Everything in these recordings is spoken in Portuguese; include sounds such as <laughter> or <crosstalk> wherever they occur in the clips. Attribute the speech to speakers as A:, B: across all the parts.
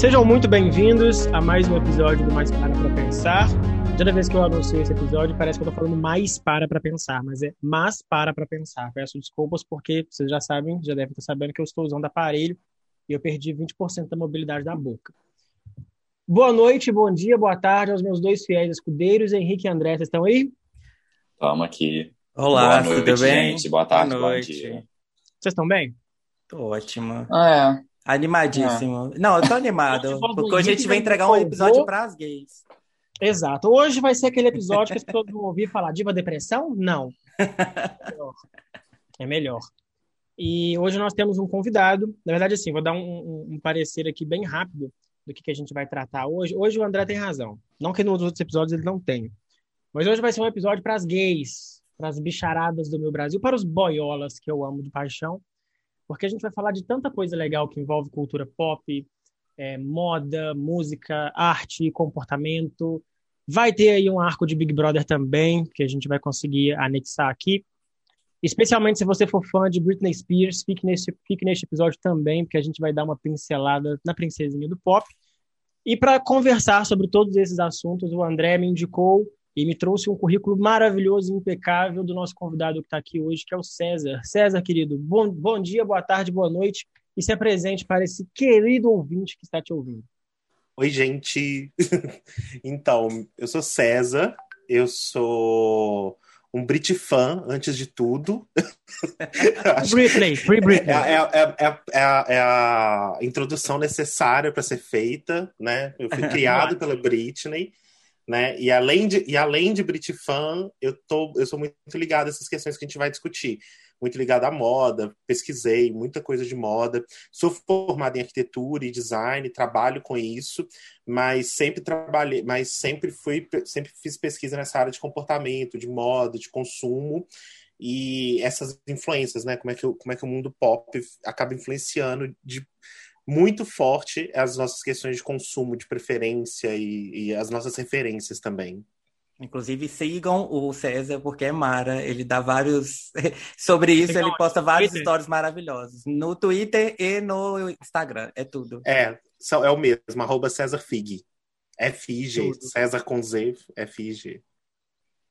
A: Sejam muito bem-vindos a mais um episódio do Mais Para Pra Pensar. Toda vez que eu anuncio esse episódio, parece que eu tô falando mais para pra pensar, mas é mas para pra pensar. Peço desculpas porque vocês já sabem, já devem estar sabendo que eu estou usando aparelho e eu perdi 20% da mobilidade da boca. Boa noite, bom dia, boa tarde aos meus dois fiéis escudeiros, Henrique e André, vocês estão aí?
B: Estamos aqui.
C: Olá,
B: Boa noite,
C: tudo bem?
B: gente. Boa tarde,
C: Boa
B: bom
C: noite.
B: dia.
A: Vocês estão bem?
C: Tô ótima.
B: Ah, é.
C: Animadíssimo. Não, eu tô animado, porque hoje a gente vai entregar um episódio
A: vou-
C: pras gays.
A: Exato. Hoje vai ser aquele episódio que as pessoas vão ouvir falar Diva Depressão? Não. É <laughs> melhor. É melhor. E hoje nós temos um convidado. Na verdade, assim, vou dar um, um- um parecer aqui bem rápido do que, que a gente vai tratar hoje. Hoje o André tem razão. Não que nos outros episódios ele não tenha. Mas hoje vai ser um episódio para as gays, para as bicharadas do meu Brasil, para os boiolas que eu amo de paixão. Porque a gente vai falar de tanta coisa legal que envolve cultura pop, é, moda, música, arte, comportamento. Vai ter aí um arco de Big Brother também, que a gente vai conseguir anexar aqui. Especialmente se você for fã de Britney Spears, fique nesse, fique neste episódio também, porque a gente vai dar uma pincelada na princesinha do pop. E para conversar sobre todos esses assuntos, o André me indicou e me trouxe um currículo maravilhoso e impecável do nosso convidado que está aqui hoje, que é o César. César, querido, bom, bom dia, boa tarde, boa noite, e se apresente para esse querido ouvinte que está te ouvindo.
D: Oi, gente. <laughs> Então, eu sou César, eu sou um Brit fã, antes de tudo. <laughs>
A: Britney, Free
D: é,
A: Britney.
D: é- é- é- é é a introdução necessária para ser feita, né? Eu fui <laughs> criado pela Britney, né? E além de, e além de Brit fã, eu, tô, eu sou muito ligado a essas questões que a gente vai discutir. Muito ligado à moda, pesquisei muita coisa de moda. Sou formado em arquitetura e design, trabalho com isso, mas sempre trabalhei, mas sempre fui, sempre fiz pesquisa nessa área de comportamento, de moda, de consumo e essas influências, né? Como é que, como é que o mundo pop acaba influenciando de muito forte as nossas questões de consumo, de preferência e, e as nossas referências também.
C: Inclusive, sigam o César, porque é Mara. Ele dá vários. <laughs> Sobre isso,
A: Sigam
C: ele posta vários
A: Twitter?
C: stories maravilhosos. No Twitter e no Instagram. É tudo.
D: É, são- é o mesmo, arroba César Fig. F-I-G,
A: Tudo.
D: César com Z, F-I-G.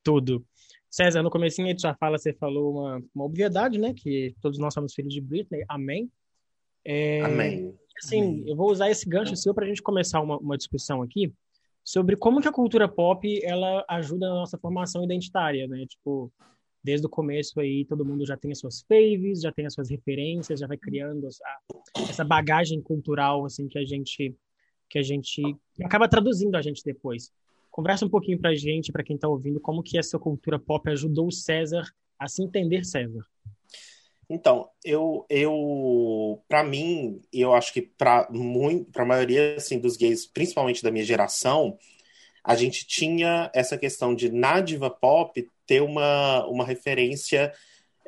A: Tudo. César, no comecinho de sua fala, você falou uma, uma obviedade, né? Que todos nós somos filhos de Britney. Amém. É,
D: Amém.
A: Assim,
C: Amém.
A: eu vou usar esse gancho seu para a gente começar uma, uma discussão aqui sobre como que a cultura pop ela ajuda na nossa formação identitária, né? Tipo, desde o começo aí todo mundo já tem as suas faves, já tem as suas referências, já vai criando as- a- essa bagagem cultural assim que a gente que a gente acaba traduzindo a gente depois. Conversa um pouquinho pra gente, para quem tá ouvindo, como que essa cultura pop ajudou o César a se entender César.
D: Então, eu, eu para mim, eu acho que para a maioria assim dos gays, principalmente da minha geração, a gente tinha essa questão de na diva pop ter uma, uma referência,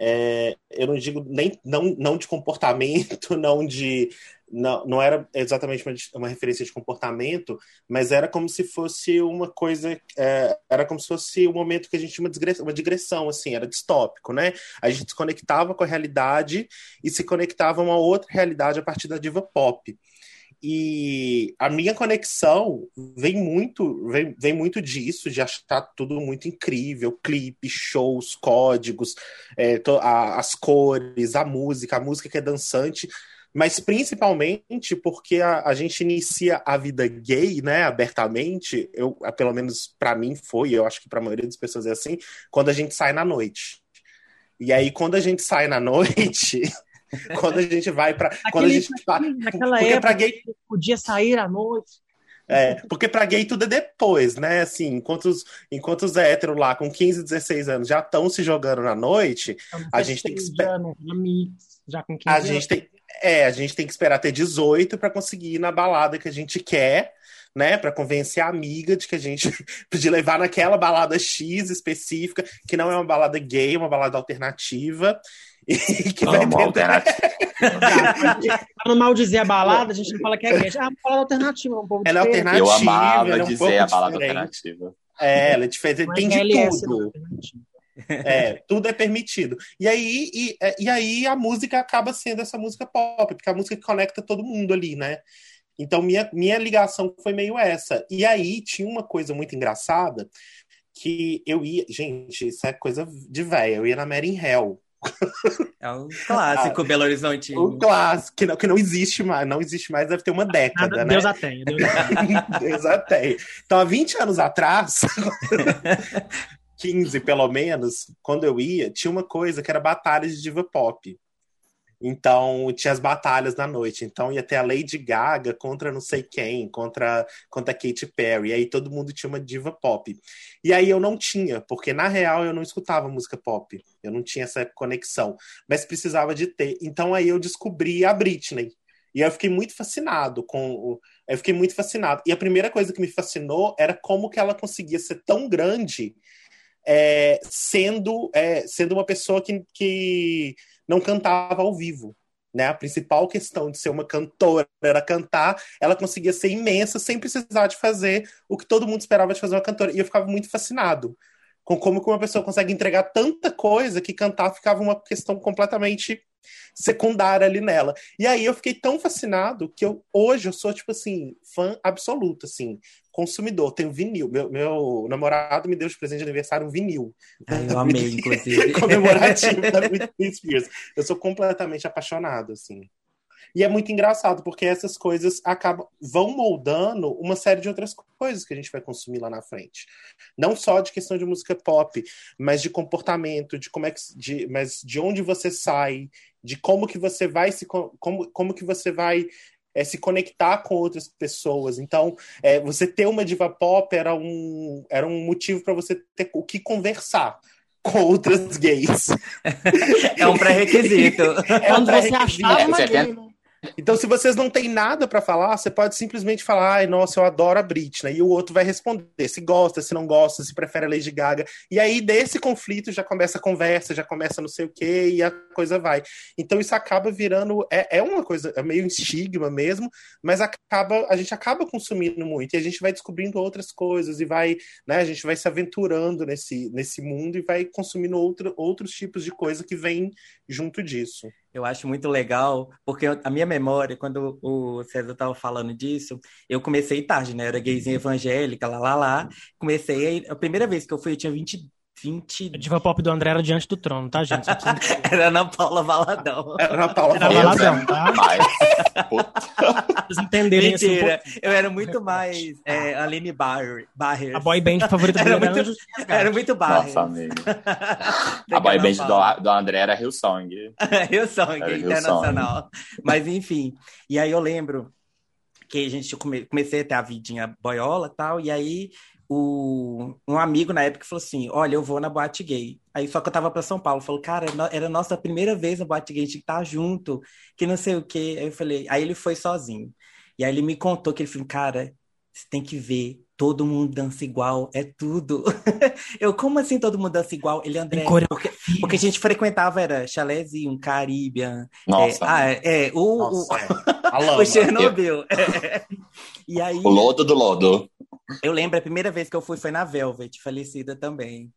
D: é, eu não digo nem não, não de comportamento, <laughs> não de não, não era exatamente uma, uma referência de comportamento, mas era como se fosse uma coisa, é, era como se fosse o momento que a gente tinha uma digressão, uma digressão assim, era distópico, né? A gente se conectava com a realidade e se conectava a uma outra realidade a partir da diva pop. E a minha conexão vem muito, vem, vem muito disso, de achar tudo muito incrível, clipe, shows, códigos, é, to- a- as cores, a música, a música que é dançante, mas principalmente porque a, a gente inicia a vida gay, né, abertamente, eu, pelo menos para mim foi, eu acho que para a maioria das pessoas é assim, quando a gente sai na noite. E aí, quando a gente sai na <laughs> noite, <laughs> quando a gente vai para. Quando a gente vai.
A: naquela
D: porque
A: época
D: pra gay.
A: podia sair à noite.
D: É, porque pra gay tudo é depois, né? Assim, enquanto os, enquanto os héteros lá com 15, 16 anos já estão se jogando na noite, A gente tem que
A: mix, já com 15
D: a
A: anos.
D: gente tem. É, a gente tem que esperar ter 18 para conseguir ir na balada que a gente quer, né? Para convencer a amiga de que a gente. <laughs> de levar naquela balada X específica, que não é uma balada gay, é uma balada alternativa. E <laughs> que vai
B: Vamos,
D: ter-
B: alternativa. <laughs>
A: Não mal dizer a balada, a gente não fala que é gay. Ah, uma balada alternativa, um pouco
D: Ela é
A: diferente.
D: alternativa.
B: Eu amava
D: ela é um
B: dizer a balada
D: diferente.
B: alternativa.
D: É, ela é diferente,
A: Não é
D: tem de
A: GLS, não,
D: tudo. É, tudo é permitido. E aí, e, é, e aí a música acaba sendo essa música pop, porque é a música que conecta todo mundo ali, né? Então, minha, minha ligação foi meio essa. E aí tinha uma coisa muito engraçada que eu ia. Gente, isso é coisa de velho. Eu ia na Mary in Hell.
C: É um clássico, ah, Belo Horizonte.
D: Um clássico, que não, que não existe mais, não existe mais, deve ter uma década, Nada, né?
A: Deus a tem, Deus a <laughs>
D: Deus a tem. Então, há 20 anos atrás, <laughs> 15 pelo menos, quando eu ia, tinha uma coisa que era batalha de diva pop. Então, tinha as batalhas na noite. Então, ia ter a Lady Gaga contra não sei quem, contra, contra Katy Perry. E aí todo mundo tinha uma diva pop. E aí eu não tinha, porque na real eu não escutava música pop. Eu não tinha essa conexão. Mas precisava de ter. Então, aí eu descobri a Britney. E eu fiquei muito fascinado com o. Eu fiquei muito fascinado. E a primeira coisa que me fascinou era como que ela conseguia ser tão grande é, sendo, é, sendo uma pessoa que, que não cantava ao vivo. Né? A principal questão de ser uma cantora era cantar, ela conseguia ser imensa sem precisar de fazer o que todo mundo esperava de fazer uma cantora. E eu ficava muito fascinado com como uma pessoa consegue entregar tanta coisa que cantar ficava uma questão completamente secundária ali nela. E aí eu fiquei tão fascinado que eu hoje eu sou tipo assim, fã absoluto assim consumidor, tenho vinil. Meu, meu namorado me deu de presente de aniversário um vinil.
C: Ai, eu amei, <laughs> inclusive.
D: comemorativo da Britney Spears. Eu sou completamente apaixonado, assim. E é muito engraçado, porque essas coisas acabam vão moldando uma série de outras coisas que a gente vai consumir lá na frente. Não só de questão de música pop, mas de comportamento, de como é que de, mas de onde você sai, de como que você vai se como, como que você vai é se conectar com outras pessoas. Então, é, você ter uma diva pop era um, era um motivo para você ter o que conversar com outras gays. <laughs>
C: É um pré-requisito.
A: É um pré você achava uma gay, né?
D: Então, se vocês não têm nada para falar, você pode simplesmente falar, ai, nossa, eu adoro a Britney. E o outro vai responder se gosta, se não gosta, se prefere a Lady Gaga. E aí, desse conflito, já começa a conversa, já começa não sei o quê, e a coisa vai. Então, isso acaba virando. É, é uma coisa, é meio estigma mesmo, mas acaba, a gente acaba consumindo muito. E a gente vai descobrindo outras coisas, e vai, né, a gente vai se aventurando nesse, nesse mundo e vai consumindo outro, outros tipos de coisa que vem junto disso.
C: Eu acho muito legal, porque a minha memória, quando o César estava falando disso, eu comecei tarde, né? Eu era gayzinha evangélica, lá, lá, lá. Comecei, a primeira vez que eu fui, eu tinha 20, 20...
A: A diva pop do André era diante do trono, tá, gente? <laughs>
C: era Ana Paula Valadão.
D: Era Ana Paula
A: era Valadão, tá? Vocês entenderem
C: assim Mentira, um eu era muito mais é, Aline Barre,
A: A boy band favorita
C: era, muito, era muito Barre.
B: Nossa, amigo. <laughs> a boy band do, do André era Hillsong.
C: Hillsong, <laughs> internacional. Mas enfim, e aí eu lembro que a gente come, comecei a ter a vidinha boiola e tal, e aí o, um amigo na época falou assim: Olha, eu vou na boate gay. Aí só que eu tava pra São Paulo, falou, cara, era a nossa primeira vez na boate gay, a gente tá junto, que não sei o quê. Aí eu falei, aí ele foi sozinho. E aí ele me contou que ele falou, cara, você tem que ver, todo mundo dança igual, é tudo. <laughs> eu, como assim todo mundo dança igual? Ele, André, porque, porque a gente frequentava, era Chalézinho, Caribbean.
B: Nossa.
C: É, <laughs> ah, é, o, Nossa, o, é. o Chernobyl. É. <laughs> E aí,
B: o lodo do lodo.
C: Eu lembro, a primeira vez que eu fui foi na Velvet, falecida também.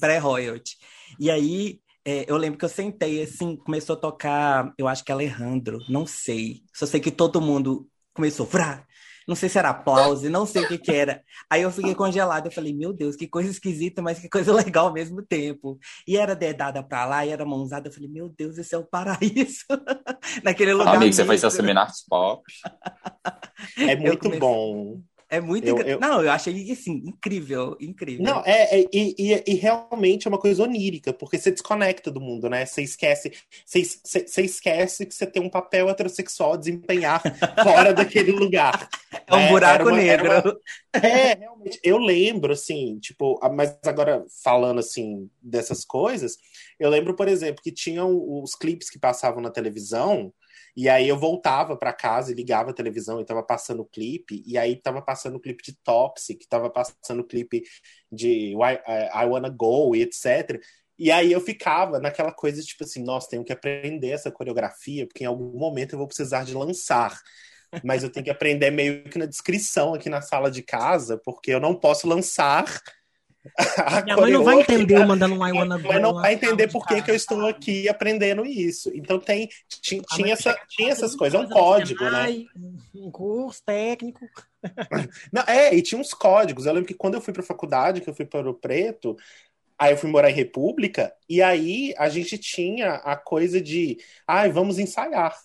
C: Pré-royalty. Pré e aí, é, eu lembro que eu sentei, assim, começou a tocar, eu acho que Alejandro, não sei. Só sei que todo mundo começou, vrá, não sei se era aplauso, não sei o que, que era. Aí eu fiquei congelado, eu falei, meu Deus, que coisa esquisita, mas que coisa <laughs> legal ao mesmo tempo. E era dedada pra lá, e era mãozada, eu falei, meu Deus, esse é o paraíso. <laughs> Naquele lugar.
B: Amigo, mesmo. você foi seus seminários pop.
D: É muito comecei... bom.
C: É muito eu, eu... Não, eu achei assim, incrível, incrível.
D: Não, é, é e, e, e, realmente é uma coisa onírica, porque você desconecta do mundo, né? Você esquece, você, você esquece que você tem um papel heterossexual a desempenhar <laughs> fora daquele lugar.
C: É um né? buraco uma, negro. Uma...
D: É, realmente. Eu lembro, assim, tipo, mas agora falando assim dessas coisas, eu lembro, por exemplo, que tinham os clipes que passavam na televisão e aí eu voltava para casa e ligava a televisão e tava passando o clipe, e aí tava passando o clipe de Toxic, tava passando o clipe de I, I Wanna Go e etc. E aí eu ficava naquela coisa, tipo assim, nossa, tenho que aprender essa coreografia, porque em algum momento eu vou precisar de lançar. Mas eu tenho que aprender meio que na descrição aqui na sala de casa, porque eu não posso lançar
A: Minha mãe não vai entender eu mandando um I wanna <laughs>
D: go. Mas não vai entender por que, que eu estou aqui aprendendo isso. Então tem, tinha, tinha, essa, tinha essas coisas, é um código, né?
A: Um curso técnico. <laughs>
D: Não, é, e tinha uns códigos. Eu lembro que quando eu fui para faculdade, que eu fui para o Preto, Aí eu fui morar em República, e aí a gente tinha a coisa de, ai, vamos ensaiar.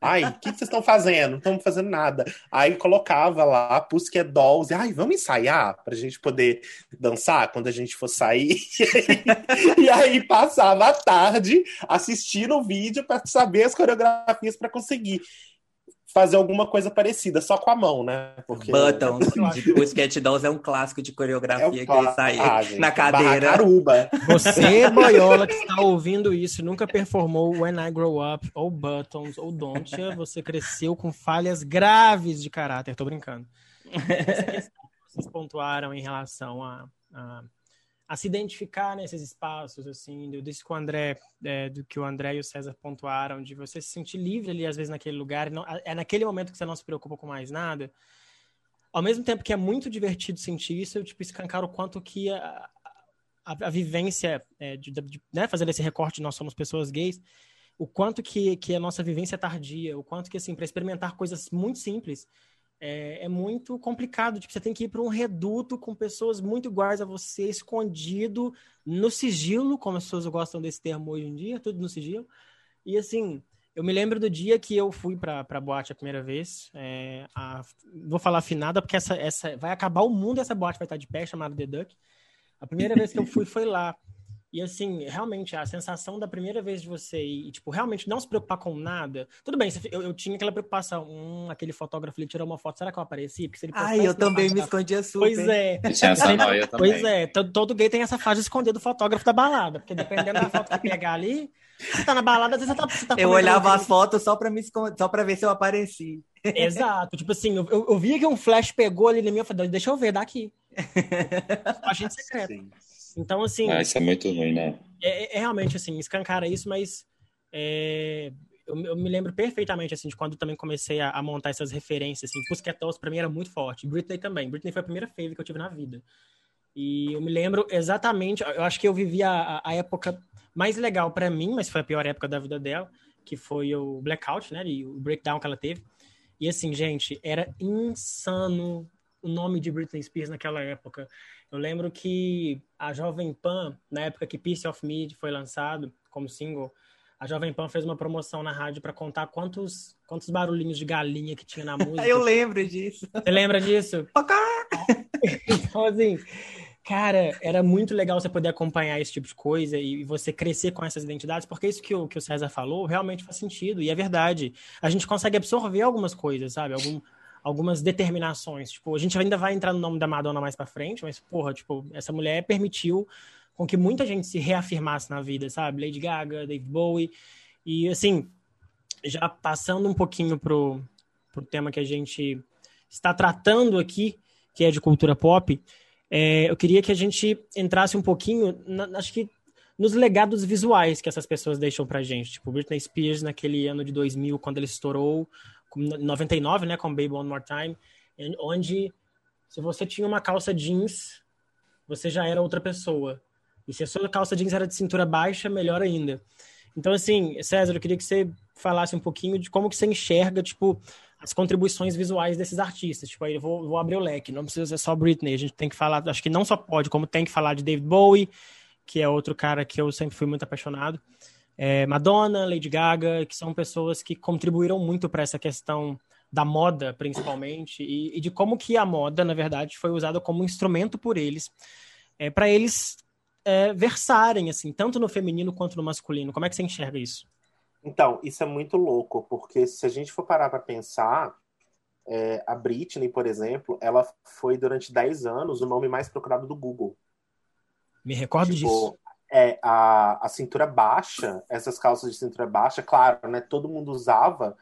D: Ai, o que, vocês estão fazendo? Não estamos fazendo nada. Aí colocava lá Pussycat Dolls. Ai, vamos ensaiar para a gente poder dançar quando a gente for sair. <laughs> e aí passava a tarde assistindo o vídeo para saber as coreografias para conseguir fazer alguma coisa parecida, só com a mão, né?
C: Porque... Buttons, de Pussycat Dolls é um clássico de coreografia é que eles saem ah, na cadeira.
D: Caruba.
A: Você, boiola, que está ouvindo isso, nunca performou When I Grow Up, ou Buttons, ou Don't você cresceu com falhas graves de caráter, tô brincando. Essa questão que vocês pontuaram em relação a, a a se identificar nesses espaços, assim, do, disso que o André, é, do que o André e o César pontuaram, de você se sentir livre ali, às vezes, naquele lugar, não, é naquele momento que você não se preocupa com mais nada. Ao mesmo tempo que é muito divertido sentir isso, eu, tipo, escancar o quanto que a, a, a vivência, é, de, de né, fazendo esse recorte, nós somos pessoas gays, o quanto que, que a nossa vivência é tardia, o quanto que, assim, para experimentar coisas muito simples, é, é, muito complicado. Tipo, você tem que ir para um reduto com pessoas muito iguais a você, escondido no sigilo, como as pessoas gostam desse termo hoje em dia, tudo no sigilo. E assim, eu me lembro do dia que eu fui para a boate a primeira vez. É, a, vou falar afinada, porque essa, essa vai acabar o mundo, essa boate vai estar de pé, chamada The Duck. A primeira vez que eu fui foi lá. E assim, realmente, a sensação da primeira vez de você e, tipo, realmente não se preocupar com nada. Tudo bem, eu, eu tinha aquela preocupação. Hum, aquele fotógrafo, ele tirou uma foto, será que eu apareci? Porque se ele
C: Ai, eu também me escondia super.
A: Pois é.
B: Essa noia <laughs> também.
A: Pois é, todo, todo, gay tem essa fase de esconder do fotógrafo da balada. Porque dependendo da foto que pegar ali, você tá na balada, às vezes você tá. Você tá
C: eu olhava as fotos só pra, me esconder, só pra ver se eu apareci.
A: Exato. Tipo assim, eu, eu, eu via que um flash pegou ali na minha, eu falei, deixa eu ver daqui. <laughs> Agente secreto. Sim. Então, assim.
B: Ah, isso é muito ruim, né?
A: É, é, é realmente assim, escancara isso, mas é, eu, eu, me lembro perfeitamente assim de quando também comecei a, a montar essas referências. Assim, Pussycat Dolls pra mim era muito forte. Britney também. Britney foi a primeira fave que eu tive na vida. E eu me lembro exatamente, eu acho que eu vivi a, a época mais legal para mim, mas foi a pior época da vida dela, que foi o blackout, né? E o breakdown que ela teve. E assim, gente, era insano o nome de Britney Spears naquela época. Eu lembro que a Jovem Pan, na época que Piece of Me foi lançado como single, a Jovem Pan fez uma promoção na rádio para contar quantos, quantos barulhinhos de galinha que tinha na <laughs> música.
C: Eu lembro disso.
A: Você lembra disso? <laughs> <laughs> então, assim, cara, era muito legal você poder acompanhar esse tipo de coisa e você crescer com essas identidades, porque isso que o, que o César falou realmente faz sentido e é verdade. A gente consegue absorver algumas coisas, sabe? Algum, algumas determinações. Tipo, a gente ainda vai entrar no nome da Madonna mais para frente, mas, porra, tipo, essa mulher permitiu com que muita gente se reafirmasse na vida, sabe? Lady Gaga, David Bowie. E, assim, já passando um pouquinho pro, pro tema que a gente está tratando aqui, que é de cultura pop, é, eu queria que a gente entrasse um pouquinho, na, acho que nos legados visuais que essas pessoas deixam pra gente. Tipo, Britney Spears naquele ano de 2000, quando ele estourou, 99, né, com Baby One More Time, onde se você tinha uma calça jeans, você já era outra pessoa. E se a sua calça jeans era de cintura baixa, melhor ainda. Então, assim, César, eu queria que você falasse um pouquinho de como que você enxerga, tipo, as contribuições visuais desses artistas. Tipo, aí eu vou, vou abrir o leque, não precisa ser só Britney, a gente tem que falar, acho que não só pode, como tem que falar de David Bowie, que é outro cara que eu sempre fui muito apaixonado é, Madonna, Lady Gaga, que são pessoas que contribuíram muito para essa questão da moda, principalmente, e, e, de como que a moda, na verdade, foi usada como instrumento por eles, é, para eles é, versarem, assim, tanto no feminino quanto no masculino. Como é que você enxerga isso?
D: Então, isso é muito louco, porque se a gente for parar para pensar, é, a Britney, por exemplo, ela foi durante 10 anos o nome mais procurado do Google.
A: Me recordo tipo, disso
D: é a, a cintura baixa, essas calças de cintura baixa, claro, né? Todo mundo usava,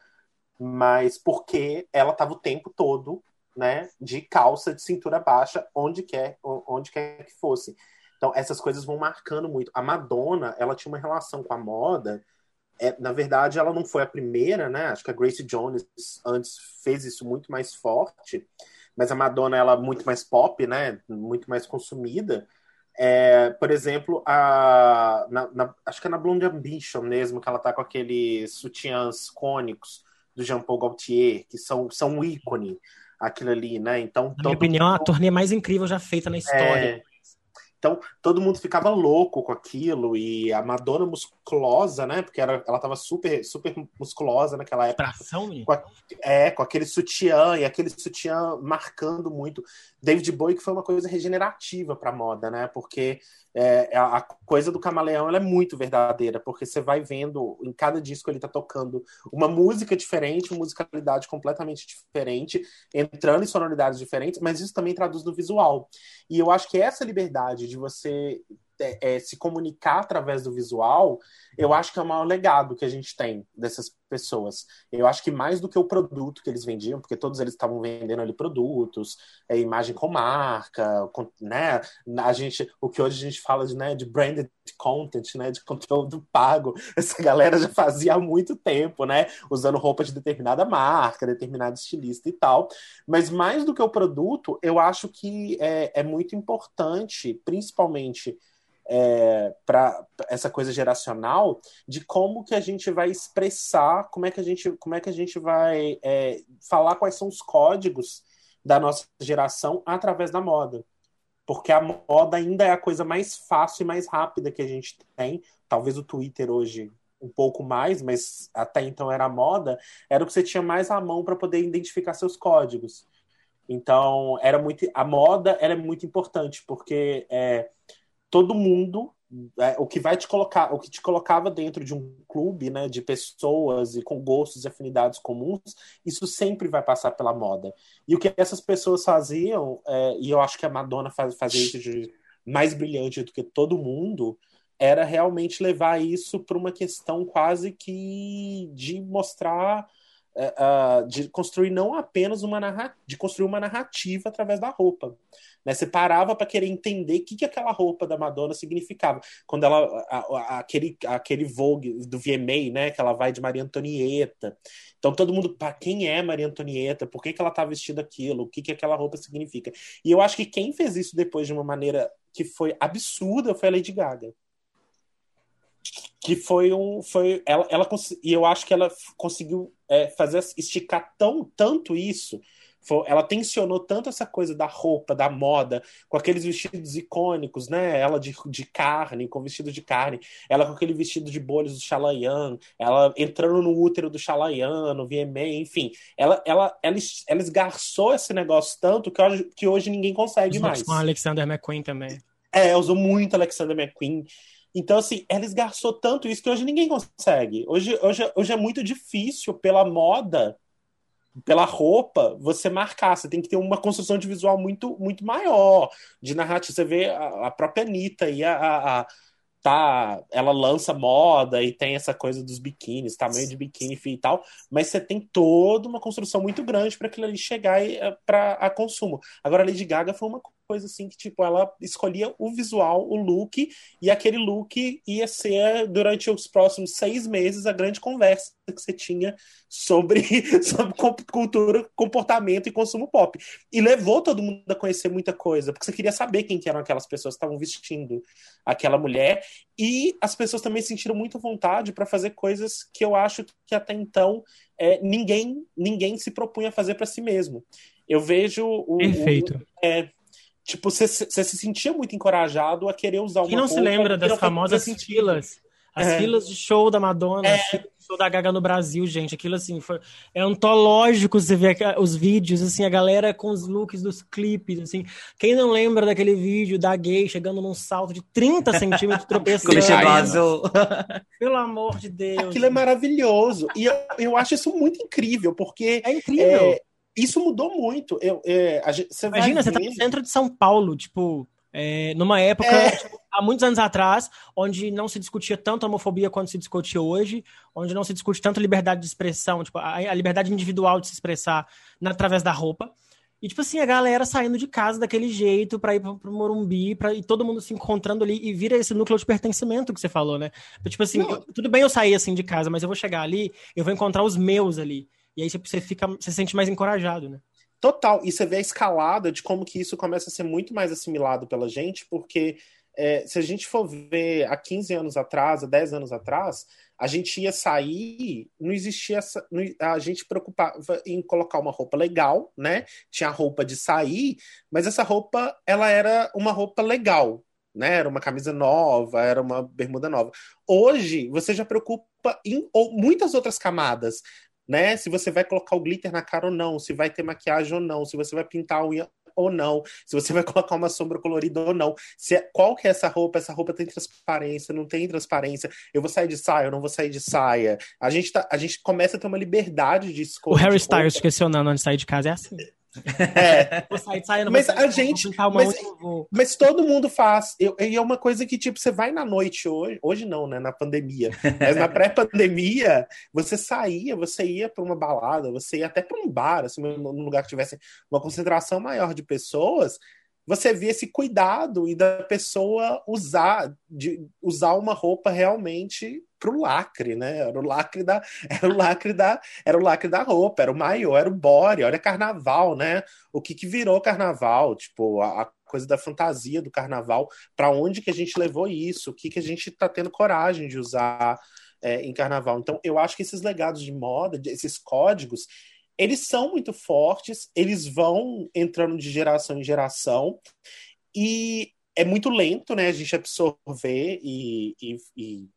D: mas porque ela estava o tempo todo, né? De calça de cintura baixa, onde quer, onde quer que fosse. Então essas coisas vão marcando muito. A Madonna, ela tinha uma relação com a moda. É, na verdade, ela não foi a primeira, né? Acho que a Grace Jones antes fez isso muito mais forte mas a Madonna ela é muito mais pop, né? Muito mais consumida. É, por exemplo, a, na, na, acho que é na Blonde Ambition mesmo, que ela tá com aqueles sutiãs cônicos do Jean Paul Gaultier, que são, são um ícone aquilo ali, né? Então,
A: na minha opinião, a turnê mais incrível já feita na história.
D: É, então, todo mundo ficava louco com aquilo, e a Madonna musculosa, né? Porque era, ela tava super, super musculosa naquela época.
A: Extração,
D: com a, é, com aquele sutiã, e aquele sutiã marcando muito. David Bowie, que foi uma coisa regenerativa pra moda, né? Porque é, a, coisa do camaleão ela é muito verdadeira, porque você vai vendo, em cada disco ele tá tocando uma música diferente, uma musicalidade completamente diferente, entrando em sonoridades diferentes, mas isso também traduz no visual. E eu acho que essa liberdade de você é, é, se comunicar através do visual, eu acho que é o maior legado que a gente tem dessas pessoas. Eu acho que mais do que o produto que eles vendiam, porque todos eles estavam vendendo ali produtos, é, imagem com marca, com, né? A gente, o que hoje a gente fala de, né, de branded content, né, de conteúdo pago, <laughs> essa galera já fazia há muito tempo, né, usando roupa de determinada marca, determinado estilista e tal. Mas mais do que o produto, eu acho que é, é muito importante, principalmente é, para essa coisa geracional de como que a gente vai expressar, como é que a gente, como é que a gente vai é, falar quais são os códigos da nossa geração através da moda. Porque a moda ainda é a coisa mais fácil e mais rápida que a gente tem. Talvez o Twitter hoje um pouco mais, mas até então era moda, era o que você tinha mais à mão para poder identificar seus códigos. Então, era muito a moda era muito importante, porque é, todo mundo é, o que vai te colocar, o que te colocava dentro de um clube, né, de pessoas e com gostos e afinidades comuns, isso sempre vai passar pela moda. E o que essas pessoas faziam, é, e eu acho que a Madonna faz, fazia isso de mais brilhante do que todo mundo, era realmente levar isso para uma questão quase que de mostrar uh, de construir não apenas uma narrativa, de construir uma narrativa através da roupa. Né? Você parava para querer entender o que, que aquela roupa da Madonna significava. Quando ela. A, a, aquele, aquele Vogue do VMA, né? Que ela vai de Maria Antonieta. Então todo mundo, para quem é Maria Antonieta? Por que, que ela tá vestida aquilo? O que, que aquela roupa significa? E eu acho que quem fez isso depois de uma maneira que foi absurda foi a Lady Gaga que foi um foi ela, ela e eu acho que ela conseguiu é, fazer esticar tão tanto isso foi, ela tensionou tanto essa coisa da roupa da moda com aqueles vestidos icônicos né? Ela de, de carne com vestido de carne ela com aquele vestido de bolhas do Chalayan ela entrando no útero do Chalayan no VMA enfim. Ela ela ela, ela esgarçou esse negócio tanto que hoje, que hoje ninguém consegue mais.
A: com a Alexander McQueen também.
D: É usou muito Alexander McQueen então, assim, ela esgarçou tanto isso que hoje ninguém consegue. Hoje, hoje, hoje é muito difícil, pela moda, pela roupa, você marcar. Você tem que ter uma construção de visual muito, muito maior, de narrativa. Você vê a, a própria Anitta e a, a, a tá, ela lança moda e tem essa coisa dos biquínis, tamanho de biquíni e tal, mas você tem toda uma construção muito grande para aquilo ali chegar eh, para a consumo. Agora a Lady Gaga foi uma coisa assim que, tipo, ela escolhia o visual, o look, e aquele look ia ser, durante os próximos seis meses, a grande conversa que você tinha sobre, <laughs> sobre cultura, comportamento e consumo pop. E levou todo mundo a conhecer muita coisa, porque você queria saber quem que eram aquelas pessoas que estavam vestindo aquela mulher, e as pessoas também sentiram muita vontade para fazer coisas que eu acho que até então é, ninguém, ninguém se propunha a fazer para si mesmo. Eu vejo o.
A: Perfeito.
D: O, é, Tipo, você se sentia muito encorajado a querer usar uma
A: Quem não se lembra das famosas filas? As é. filas de show da Madonna, é. show da Gaga no Brasil, gente. Aquilo assim, foi é antológico você ver os vídeos, assim, a galera com os looks dos clipes, assim. Quem não lembra daquele vídeo da gay chegando num salto de 30 centímetros <laughs> tropeçando?
C: azul. <laughs>
A: Pelo amor de Deus.
D: Aquilo é maravilhoso. E eu, eu acho isso muito incrível, porque.
A: É incrível. É,
D: isso mudou muito. Eu, é,
A: gente, você Imagina, você tá no centro de São Paulo, tipo, é, numa época, é... tipo, há muitos anos atrás, onde não se discutia tanto homofobia quanto se discute hoje, onde não se discute tanto liberdade de expressão, tipo, a, a liberdade individual de se expressar na, através da roupa. E, tipo assim, a galera saindo de casa daquele jeito pra ir pro, pro Morumbi, pra, e todo mundo se encontrando ali, e vira esse núcleo de pertencimento que você falou, né? Tipo assim, eu, tudo bem eu sair assim de casa, mas eu vou chegar ali, eu vou encontrar os meus ali. E aí você fica, você se sente mais encorajado, né?
D: Total. E você vê a escalada de como que isso começa a ser muito mais assimilado pela gente, porque é, se a gente for ver há 15 anos atrás, há 10 anos atrás, a gente ia sair, não existia essa, a gente preocupava em colocar uma roupa legal, né? Tinha a roupa de sair, mas essa roupa ela era uma roupa legal, né? Era uma camisa nova, era uma bermuda nova. Hoje você já preocupa em ou, muitas outras camadas né? Se você vai colocar o glitter na cara ou não, se vai ter maquiagem ou não, se você vai pintar a unha ou não, se você <laughs> vai colocar uma sombra colorida ou não, se é, qual que é essa roupa, essa roupa tem transparência, não tem transparência, eu vou sair de saia, eu não vou sair de saia. A gente, tá, a gente começa a ter uma liberdade de escolha.
A: O Harry Styles questionando onde sair de casa é assim.
D: É. Vou sair, sair, mas a gente. Mas, mas, todo mundo faz. E é uma coisa que, tipo, você vai na noite hoje. Hoje não, né? Na pandemia. Mas na <laughs> pré-pandemia, você saía, você ia para uma balada, você ia até para um bar, assim, num lugar que tivesse uma concentração maior de pessoas você vê esse cuidado e da pessoa usar de usar uma roupa realmente pro lacre, né? Era o lacre da <laughs> era o lacre da era o lacre da roupa, era o maior, era o body, olha carnaval, né? O que que virou carnaval, tipo, a, a coisa da fantasia do carnaval, para onde que a gente levou isso? O que que a gente tá tendo coragem de usar é, em carnaval? Então, eu acho que esses legados de moda, esses códigos, eles são muito fortes, eles vão entrando de geração em geração, e é muito lento, né? A gente absorver e, e, e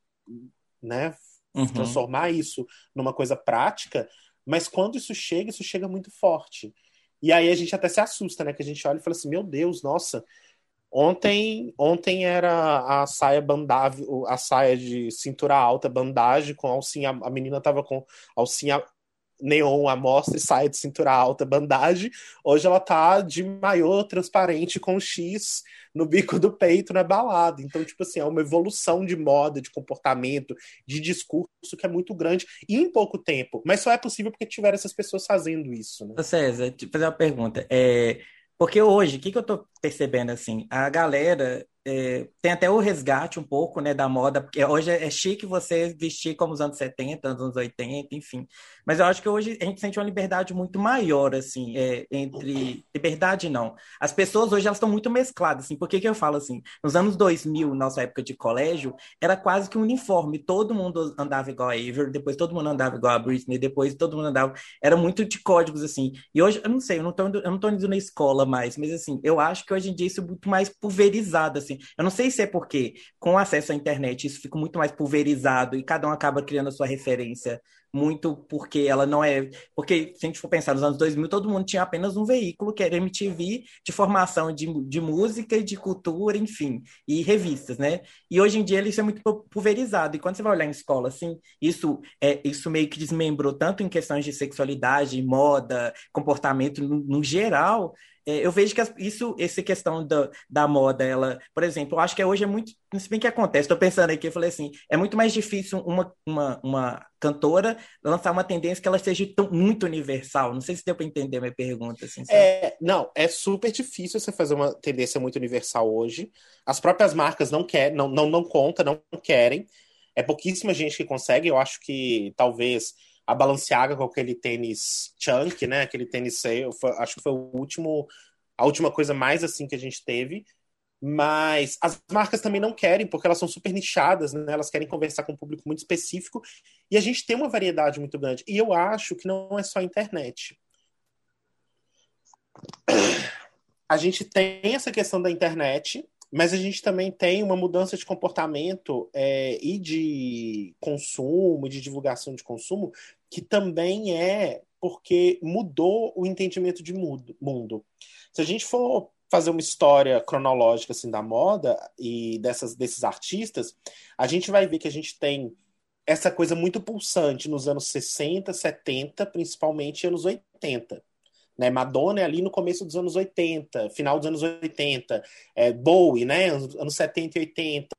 D: né, uhum. transformar isso numa coisa prática, mas quando isso chega, isso chega muito forte. E aí a gente até se assusta, né? Que a gente olha e fala assim: meu Deus, nossa, Ontem, ontem era a saia bandave, a saia de cintura alta, bandagem com alcinha. A menina tava com alcinha neon à mostra e saia de cintura alta, bandagem. Hoje ela tá de maiô transparente com X no bico do peito na balada. Então, tipo assim, é uma evolução de moda, de comportamento, de discurso que é muito grande e em pouco tempo. Mas só é possível porque tiveram essas pessoas fazendo isso. Né?
C: César, te fazer uma pergunta. É... Porque hoje, o que, que eu tô percebendo assim? A galera é, tem até o resgate um pouco, né, da moda, porque hoje é, chique você vestir como os anos 70, anos 80, enfim. Mas eu acho que hoje a gente sente uma liberdade muito maior, assim, é, entre... Liberdade, não. As pessoas hoje, elas estão muito mescladas, assim. Por que que eu falo assim? Nos anos 2000, nossa época de colégio, era quase que um uniforme. Todo mundo andava igual a Avery, depois todo mundo andava igual a Britney, depois todo mundo andava... Era muito de códigos, assim. E hoje, eu não sei, eu não tô, eu não tô indo na escola mais, mas, assim, eu acho que hoje em dia isso é muito mais pulverizado, assim. Eu não sei se é porque, com acesso à internet, isso fica muito mais pulverizado e cada um acaba criando a sua referência muito porque ela não é. Porque, se a gente for pensar nos anos 2000, todo mundo tinha apenas um veículo, que era MTV, de formação de, de música e de cultura, enfim, e revistas, né? E hoje em dia isso é muito pulverizado. E quando você vai olhar em escola, assim, isso, é, isso meio que desmembrou tanto em questões de sexualidade, moda, comportamento no, no geral, eu vejo que isso, essa questão da, da moda, ela, por exemplo, eu acho que hoje é muito, se bem que acontece, estou pensando aqui, eu falei assim, é muito mais difícil uma, uma, uma cantora lançar uma tendência que ela seja tão, muito universal. Não sei se deu para entender minha pergunta. Assim,
D: é, não, é super difícil você fazer uma tendência muito universal hoje. As próprias marcas não querem, não, não, não conta, não querem. É pouquíssima gente que consegue. Eu acho que talvez a Balenciaga com aquele tênis chunk, né? Aquele tênis sale, foi, acho que foi o último, a última coisa mais assim que a gente teve. Mas as marcas também não querem, porque elas são super nichadas, né? Elas querem conversar com um público muito específico. E a gente tem uma variedade muito grande. E eu acho que não é só a internet. A gente tem essa questão da internet, mas a gente também tem uma mudança de comportamento é, e de consumo, de divulgação de consumo, que também é porque mudou o entendimento de mundo. Se a gente for fazer uma história cronológica assim da moda e dessas, desses artistas, a gente vai ver que a gente tem essa coisa muito pulsante nos anos 60, 70, principalmente anos 80. Né? Madonna é ali no começo dos anos 80, final dos anos 80, é, Bowie, né? anos 70 e 80,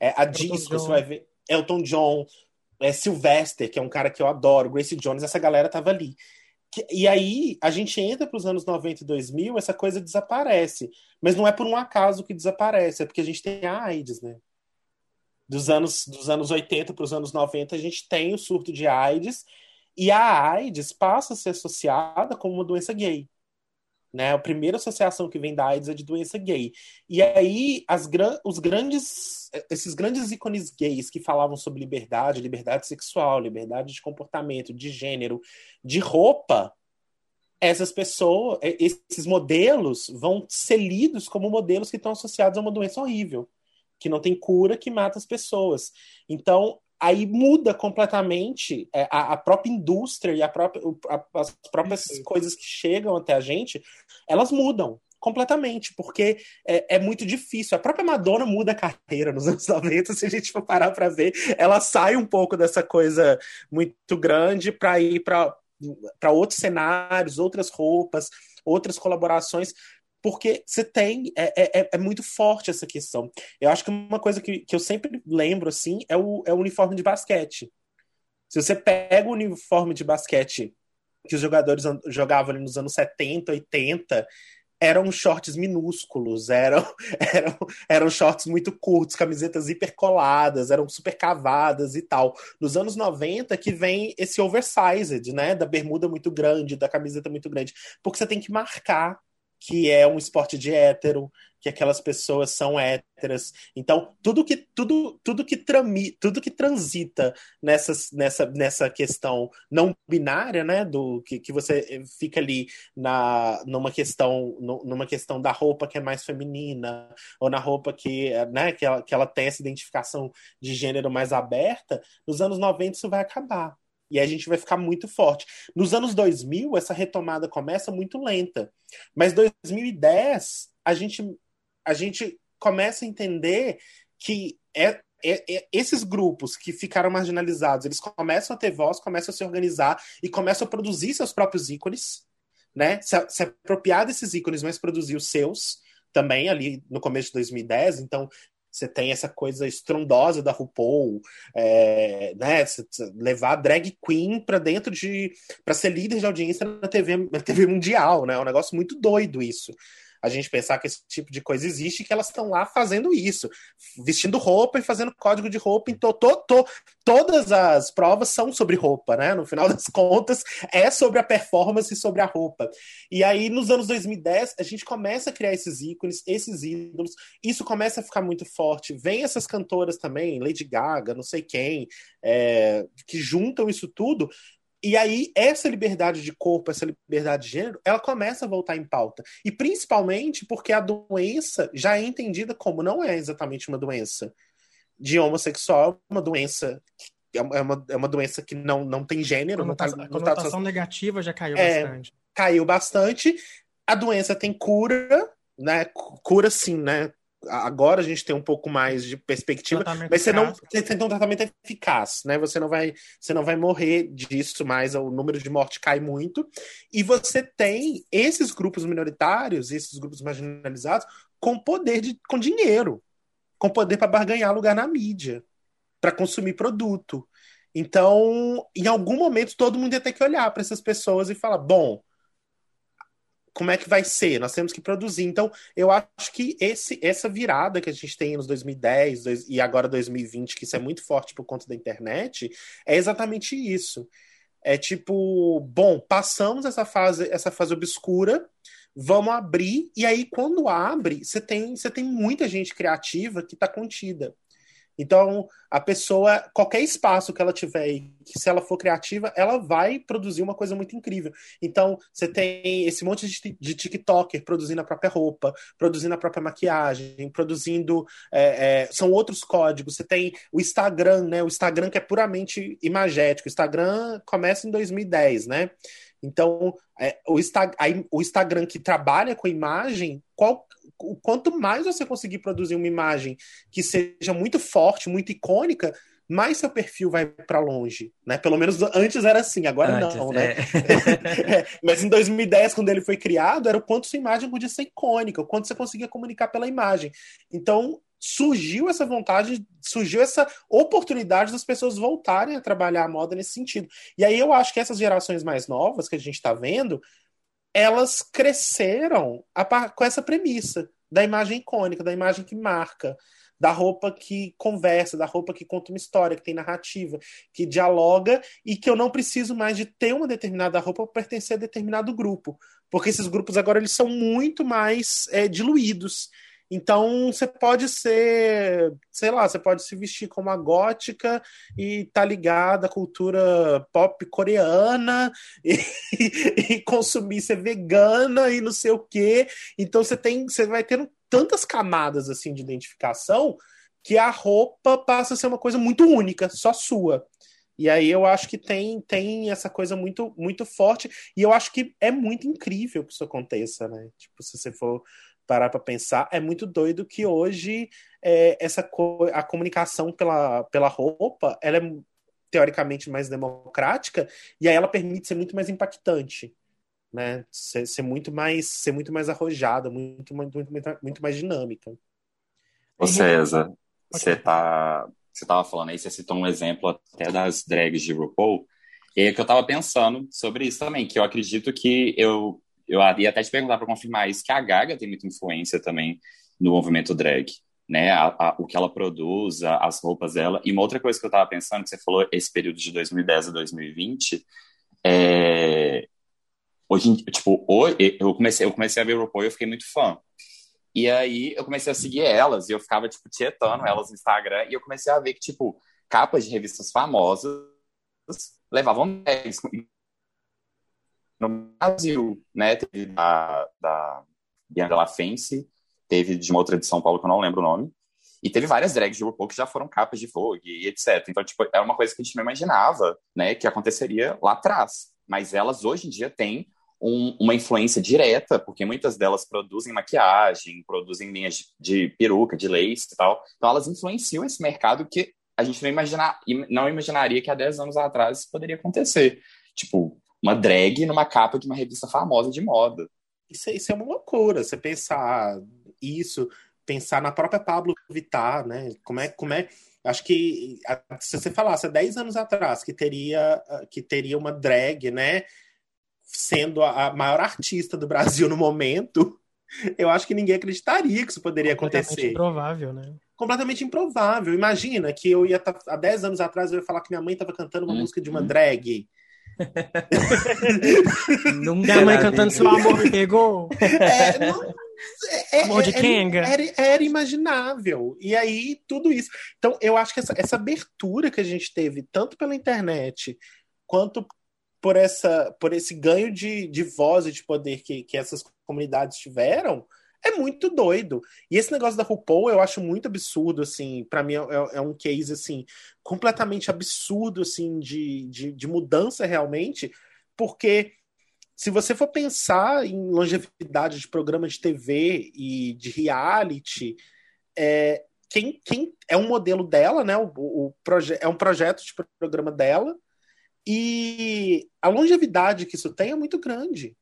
D: é, a disco, você vai ver Elton John, é, Sylvester, que é um cara que eu adoro, Gracie Jones, essa galera tava ali. E aí, a gente entra para os anos 90 e 2000, essa coisa desaparece. Mas não é por um acaso que desaparece, é porque a gente tem a AIDS, né? Dos anos, dos anos 80 para os anos 90, a gente tem o surto de AIDS, e a AIDS passa a ser associada como uma doença gay. Né? A primeira associação que vem da AIDS é de doença gay. E aí, as, os grandes, esses grandes ícones gays que falavam sobre liberdade, liberdade sexual, liberdade de comportamento, de gênero, de roupa, essas pessoas, esses modelos vão ser lidos como modelos que estão associados a uma doença horrível, que não tem cura, que mata as pessoas. Então, aí muda completamente é, a, a própria indústria e a própria, a, as próprias coisas que chegam até a gente, elas mudam completamente, porque é, é, muito difícil. A própria Madonna muda a carreira nos anos <laughs> 90, se a gente for parar para ver, ela sai um pouco dessa coisa muito grande para ir para outros cenários, outras roupas, outras colaborações, porque você tem. É, é, é, muito forte essa questão. Eu acho que uma coisa que, que eu sempre lembro, assim, é o, é o uniforme de basquete. Se você pega o uniforme de basquete que os jogadores jogavam ali nos anos 70, 80, eram shorts minúsculos, eram, <laughs> eram, eram shorts muito curtos, camisetas hipercoladas, eram super cavadas e tal. Nos anos 90 que vem esse oversized, né, da bermuda muito grande, da camiseta muito grande, porque você tem que marcar que é um esporte de hétero, que aquelas pessoas são héteras. Então, tudo que tudo tudo que trami, tudo que transita nessa, nessa, nessa questão não binária, né, do que, que você fica ali na numa questão numa questão da roupa que é mais feminina ou na roupa que, né, que ela, que ela tem essa identificação de gênero mais aberta, nos anos 90 isso vai acabar. E a gente vai ficar muito forte. Nos anos 2000, essa retomada começa muito lenta. Mas 2010, a gente, a gente começa a entender que é, é, é, esses grupos que ficaram marginalizados, eles começam a ter voz, começam a se organizar e começam a produzir seus próprios ícones, né? Se, se apropriar desses ícones, mas produzir os seus também ali no começo de 2010. Então, você tem essa coisa estrondosa da RuPaul, é, né? levar drag queen para dentro de. para ser líder de audiência na TV, na TV mundial, né? É um negócio muito doido isso a gente pensar que esse tipo de coisa existe e que elas estão lá fazendo isso, vestindo roupa e fazendo código de roupa. Então, to, to, todas as provas são sobre roupa, né? No final <laughs> das contas, é sobre a performance e sobre a roupa. E aí, nos anos 2010, a gente começa a criar esses ícones, esses ídolos, isso começa a ficar muito forte. Vem essas cantoras também, Lady Gaga, não sei quem, é, que juntam isso tudo e aí, essa liberdade de corpo, essa liberdade de gênero, ela começa a voltar em pauta. E principalmente porque a doença já é entendida como não é exatamente uma doença de homossexual, uma doença é uma, é uma doença que não, não tem gênero.
A: A conotação,
D: não
A: tá, conotação negativa já caiu
D: é,
A: bastante.
D: Caiu bastante. A doença tem cura, né? Cura sim, né? Agora a gente tem um pouco mais de perspectiva, tratamento mas você não você tem um tratamento eficaz, né? Você não vai você não vai morrer disso, mas o número de morte cai muito. E você tem esses grupos minoritários, esses grupos marginalizados com poder de com dinheiro, com poder para barganhar lugar na mídia, para consumir produto. Então, em algum momento todo mundo ia ter que olhar para essas pessoas e falar, bom, como é que vai ser? Nós temos que produzir. Então, eu acho que esse, essa virada que a gente tem nos 2010 dois, e agora 2020, que isso é muito forte por conta da internet, é exatamente isso. É tipo, bom, passamos essa fase, essa fase obscura, vamos abrir, e aí quando abre, você tem, você tem muita gente criativa que está contida. Então, a pessoa, qualquer espaço que ela tiver, que se ela for criativa, ela vai produzir uma coisa muito incrível. Então, você tem esse monte de, de TikToker produzindo a própria roupa, produzindo a própria maquiagem, produzindo. É, é, são outros códigos. Você tem o Instagram, né? O Instagram que é puramente imagético. O Instagram começa em 2010, né? Então, é, o, Insta, o Instagram que trabalha com imagem, qual, quanto mais você conseguir produzir uma imagem que seja muito forte, muito icônica, mais seu perfil vai para longe, né? Pelo menos antes era assim, agora antes, não, né? É. <laughs> é, mas em 2010, quando ele foi criado, era o quanto sua imagem podia ser icônica, o quanto você conseguia comunicar pela imagem. Então, surgiu essa vontade, surgiu essa oportunidade das pessoas voltarem a trabalhar a moda nesse sentido. E aí eu acho que essas gerações mais novas que a gente está vendo, elas cresceram a, com essa premissa da imagem icônica, da imagem que marca, da roupa que conversa, da roupa que conta uma história, que tem narrativa, que dialoga e que eu não preciso mais de ter uma determinada roupa para pertencer a determinado grupo, porque esses grupos agora eles são muito mais é, diluídos. Então você pode ser, sei lá, você pode se vestir como a gótica e tá ligada à cultura pop coreana <laughs> e, e, consumir ser vegana e não sei o quê. Então você tem, você vai tendo tantas camadas assim de identificação que a roupa passa a ser uma coisa muito única, só sua. E aí eu acho que tem, tem essa coisa muito muito forte e eu acho que é muito incrível que isso aconteça, né? Tipo, se você for parar para pensar, é muito doido que hoje é, essa co a comunicação pela, pela roupa, ela é teoricamente mais democrática e aí ela permite ser muito mais impactante, né? Ser, ser muito mais ser muito mais arrojada, muito, muito, muito, muito mais dinâmica.
B: Ô César, você tá você tava falando aí, você citou um exemplo até das drags de RuPaul, e é que eu tava pensando sobre isso também, que eu acredito que eu eu ia até te perguntar para confirmar isso, que a Gaga tem muita influência também no movimento drag, né? A, a, o que ela produz, a, as roupas dela. E uma outra coisa que eu estava pensando, que você falou, esse período de 2010 a 2020, é... Hoje, tipo, hoje, eu comecei, eu comecei a ver o RuPaul e eu fiquei muito fã. E aí eu comecei a seguir elas e eu ficava, tipo, tietando elas no Instagram e eu comecei a ver que, tipo, capas de revistas famosas levavam drags, no Brasil, né? Teve da, da Bianca Lafense, teve de uma outra de São Paulo que eu não lembro o nome, e teve várias drags de RuPaul que já foram capas de Vogue e etc. Então, tipo, era uma coisa que a gente não imaginava, né, que aconteceria lá atrás. Mas elas, hoje em dia, têm um, uma influência direta, porque muitas delas produzem maquiagem, produzem linhas de, de peruca, de lace e tal. Então, elas influenciam esse mercado que a gente não, imaginar, não imaginaria que há 10 anos atrás poderia acontecer. Tipo, uma drag numa capa de uma revista famosa de moda.
D: Isso, isso é uma loucura, você pensar isso, pensar na própria Pablo Vittar, né? Como é, como é, acho que se você falasse há 10 anos atrás que teria que teria uma drag, né, sendo a maior artista do Brasil no momento, eu acho que ninguém acreditaria que isso poderia acontecer. Completamente
A: improvável, né?
D: Completamente improvável. Imagina que eu ia tá, há 10 anos atrás eu ia falar que minha mãe estava cantando uma hum. música de uma drag. <laughs>
A: Nunca a mãe cantando Seu Amor Me Pegou. É, <laughs> não,
D: é, é Amor de Kenga. Era, era, era, imaginável. E aí, tudo isso. Então, eu acho que essa, essa abertura que a gente teve, tanto pela internet, quanto por, essa, por esse ganho de, de voz e de poder que, que essas comunidades tiveram, é muito doido. E esse negócio da RuPaul eu acho muito absurdo, assim, para mim é, é, um case, assim, completamente absurdo, assim, de, de, de, mudança realmente, porque se você for pensar em longevidade de programa de TV e de reality, é, quem, quem é um modelo dela, né? O, o é um projeto de programa dela, e a longevidade que isso tem é muito grande.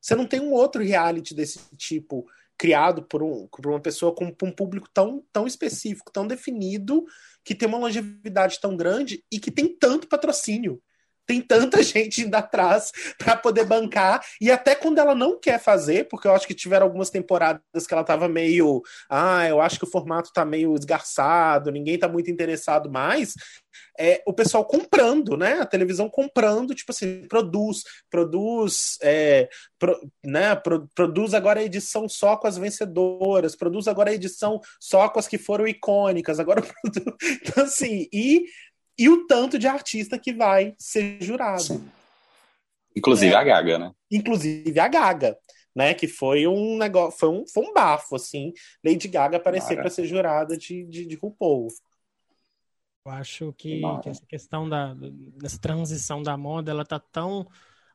D: Você não tem um outro reality desse tipo criado por, um, por uma pessoa com um público tão, tão específico, tão definido, que tem uma longevidade tão grande e que tem tanto patrocínio tem tanta <laughs> gente indo atrás para poder bancar. E até quando ela não quer fazer, porque eu acho que tiveram algumas temporadas que ela tava meio. Ah, eu acho que o formato tá meio esgarçado, ninguém tá muito interessado mais. É, o pessoal comprando, né? A televisão comprando, tipo assim, produz, produz, é, pro, né? Pro, produz agora a edição só com as vencedoras, produz agora a edição só com as que foram icônicas, agora <laughs> produz. Então, assim, e e o tanto de artista que vai ser jurado. Sim.
B: Inclusive é, a Gaga, né?
D: Inclusive a Gaga, né? Que foi um negócio, foi um, foi um bafo, assim, Lady Gaga aparecer para ser jurada de, de, de RuPaul.
A: Eu acho que, que, essa questão da dessa transição da moda, ela tá tão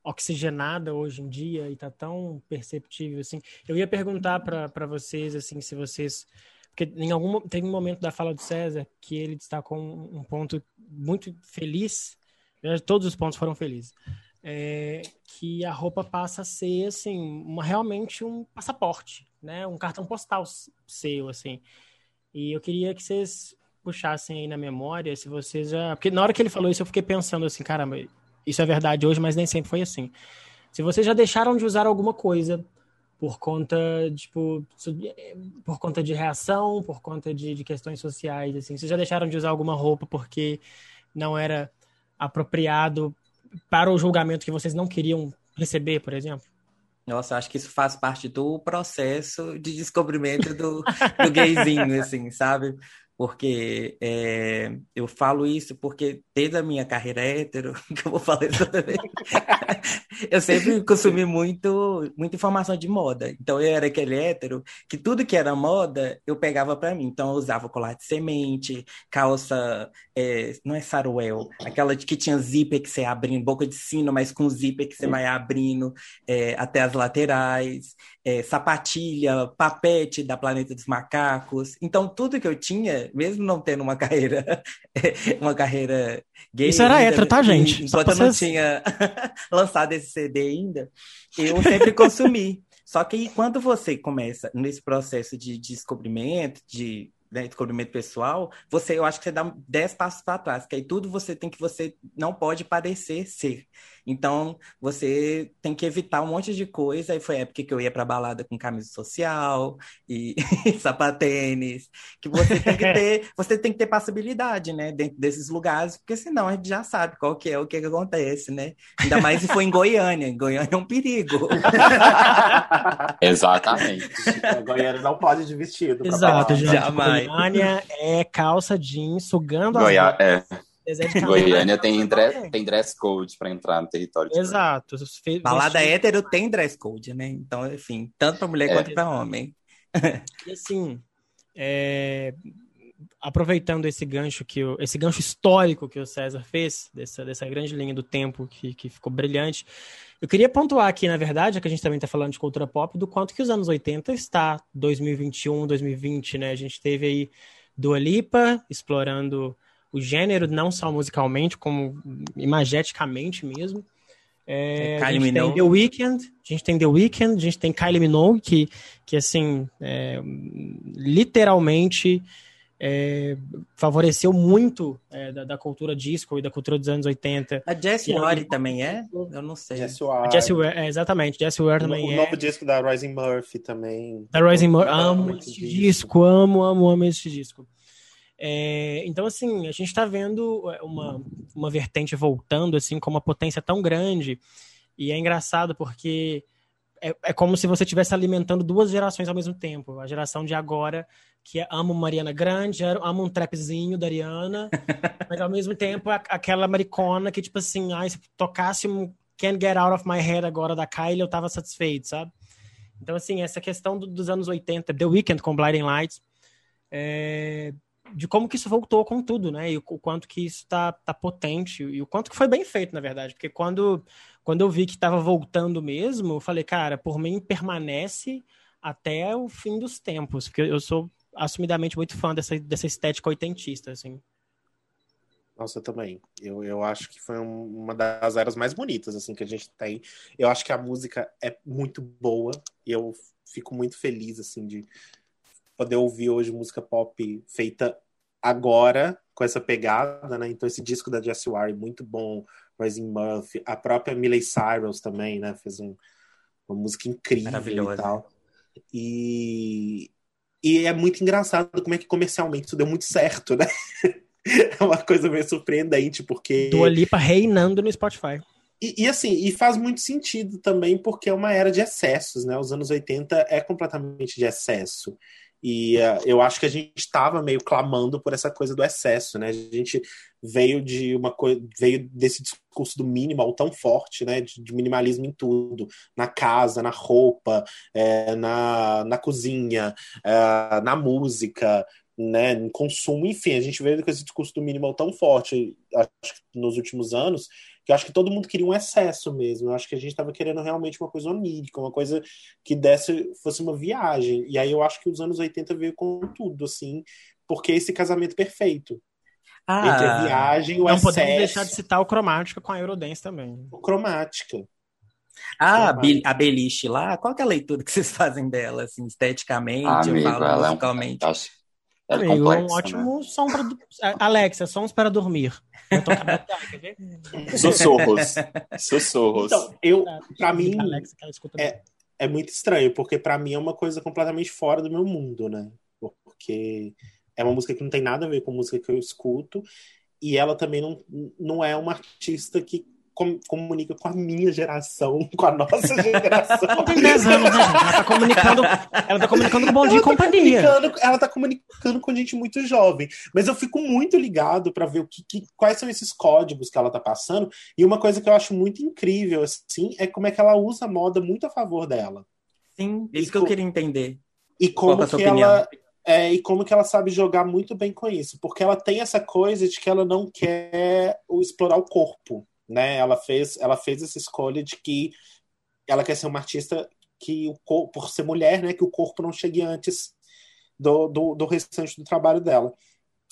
A: oxigenada hoje em dia e tá tão perceptível assim. Eu ia perguntar para vocês assim se vocês porque em algum tem um momento da fala do César que ele destacou um, um ponto muito feliz. Todos os pontos foram felizes. É, que a roupa passa a ser assim uma, realmente um passaporte, né? Um cartão postal seu assim. E eu queria que vocês puxassem aí na memória se vocês já, porque na hora que ele falou isso eu fiquei pensando assim, caramba, isso é verdade hoje, mas nem sempre foi assim. Se vocês já deixaram de usar alguma coisa por conta, tipo, por conta de reação, por conta de, de questões sociais, assim. Vocês já deixaram de usar alguma roupa porque não era apropriado para o julgamento que vocês não queriam receber, por exemplo?
C: Nossa, acho que isso faz parte do processo de descobrimento do, do gayzinho, assim, sabe? Porque é, eu falo isso porque desde a minha carreira hétero, <laughs> que eu vou falar isso também, <laughs> eu sempre consumi muito, muita informação de moda. Então eu era aquele hétero que tudo que era moda eu pegava para mim. Então eu usava colar de semente, calça, é, não é saruel, aquela que tinha zíper que você abrindo, boca de sino, mas com zíper que você vai abrindo é, até as laterais, é, sapatilha, papete da Planeta dos Macacos. Então tudo que eu tinha mesmo não tendo uma carreira, <laughs> uma carreira gay.
A: Isso era hétero, tá, gente?
C: Enquanto eu não tinha <laughs> lançado esse CD ainda, eu sempre consumi. Só que quando você começa nesse processo de descobrimento, de né, descobrimento pessoal, você, eu acho que você dá dez passos para trás, que aí tudo você tem que você não pode parecer ser. Então, você tem que evitar um monte de coisa. Aí foi a época que eu ia para balada com camisa social e <laughs> sapatênis, que você tem que ter, <laughs> você tem que ter passabilidade, né, dentro desses lugares, porque senão a gente já sabe qual que é o que, que acontece, né? Ainda mais se for em Goiânia. Em Goiânia é um perigo. <laughs>
B: Exatamente.
D: Goiânia não pode de vestido.
A: Exato, gente. Jamais. Goiânia é calça jeans, sugando
B: Goiá as... é. <laughs> Goiânia tem, dress, tem dress code para entrar no território.
A: Exato.
C: Balada hétero tem dress code, né? Então, enfim, tanto para mulher é. quanto para homem. <laughs>
A: E assim, é... aproveitando esse gancho que o... esse gancho histórico que o César fez dessa, dessa grande linha do tempo que, que ficou brilhante, eu queria pontuar aqui, na verdade, que a gente também está falando de cultura pop, do quanto que os anos 80 está 2021, 2020, né? A gente teve aí Dua Lipa explorando o gênero, não só musicalmente, como imageticamente mesmo. É, a gente tem The Weeknd, a gente tem The Weeknd, a gente tem Kylie Minogue, que, que assim, é, literalmente é, favoreceu muito é, da, da, cultura disco e da cultura dos anos 80.
C: A Jessie Ware também é? Eu não sei.
D: Jessie Ware.
A: Jessie Ware, é, exatamente, Jessie Ware também
D: o,
A: é.
D: O novo disco da Rising Murphy também.
A: Da Rising Murphy, amo esse disco. disco, amo, amo, amo esse disco. É, então, assim, a gente está vendo é, uma, uma vertente voltando, assim, com uma potência tão grande. E é engraçado porque é, é como se você estivesse alimentando duas gerações ao mesmo tempo. A geração de agora, que é, ama Mariana Grande, ama um trapzinho da Ariana, <laughs> mas ao mesmo tempo aquela maricona que, tipo assim, ah, se tocasse um Can't Get Out of My Head agora da Kylie, eu tava satisfeito, sabe? Então, assim, essa questão do, dos anos 80, The Weeknd com Blinding Lights, é, de como que isso voltou com tudo, né? E o, quanto que isso tá, tá potente e o quanto que foi bem feito, na verdade. Porque quando, quando eu vi que estava voltando mesmo, eu falei, cara, por mim permanece até o fim dos tempos, porque eu sou assumidamente muito fã dessa, dessa estética oitentista, assim.
D: Nossa, eu também. Eu, eu acho que foi um, uma das eras mais bonitas assim que a gente tem. Eu acho que a música é muito boa e eu fico muito feliz assim de poder ouvir hoje música pop feita agora com essa pegada, né? Então esse disco da Jessie Ware muito bom, Rising Murphy, a própria Miley Cyrus também, né? Fez um, uma música incrível e tal. E, e é muito engraçado como é que comercialmente isso deu muito certo, né? <laughs> é uma coisa meio surpreendente, porque.
A: Dua Lipa reinando no Spotify.
D: E, e, assim, e faz muito sentido também, porque é uma era de excessos, né? Os anos 80 é completamente de excesso. E uh, eu acho que a gente estava meio clamando por essa coisa do excesso, né? A gente veio de uma coisa, veio desse discurso do minimal tão forte, né? De, de minimalismo em tudo, na casa, na roupa, é, na, na cozinha, é, na música, né? No consumo, enfim, a gente veio com esse discurso do minimal tão forte, acho que nos últimos anos, que eu acho que todo mundo queria um excesso mesmo. Eu acho que a gente estava querendo realmente uma coisa onírica, uma coisa que desse, fosse uma viagem. E aí eu acho que os anos 80 veio com tudo, assim, porque esse casamento perfeito. Ah, entre a viagem e o
A: não
D: excesso.
A: Não podemos deixar de citar o Cromática com a Eurodance também.
D: O Cromática.
C: Ah, a Beliche lá, qual é a leitura que vocês fazem dela, assim, esteticamente,
B: Amigo,
C: falo, musicalmente?
B: É um, é Amigo,
A: complexa, um ótimo né? som para. Alexa, sons para dormir.
B: Sussurros. <laughs> Sussurros.
D: Então, eu, pra mim. Alexa, é, é muito estranho, porque para mim é uma coisa completamente fora do meu mundo, né? Porque é uma música que não tem nada a ver com a música que eu escuto, e ela também não, não é uma artista que com, comunica com a minha geração, <laughs> com a nossa geração. Ela
A: tem 10 anos, né, gente? Ela tá comunicando, ela tá comunicando com Bom Dia e tá Companhia.
D: Ela tá comunicando com gente muito jovem. Mas eu fico muito ligado para ver o que, que, quais são esses códigos que ela tá passando. E uma coisa que eu acho muito incrível, assim, é como é que ela usa a moda muito a favor dela.
C: Sim, isso e que eu queria entender.
D: E como é que ela. É, e como que ela sabe jogar muito bem com isso, porque ela tem essa coisa de que ela não quer explorar o corpo né? Ela fez, ela fez essa escolha de que ela quer ser uma artista que o corpo, por ser mulher, né, que o corpo não chegue antes do, do, do restante do trabalho dela.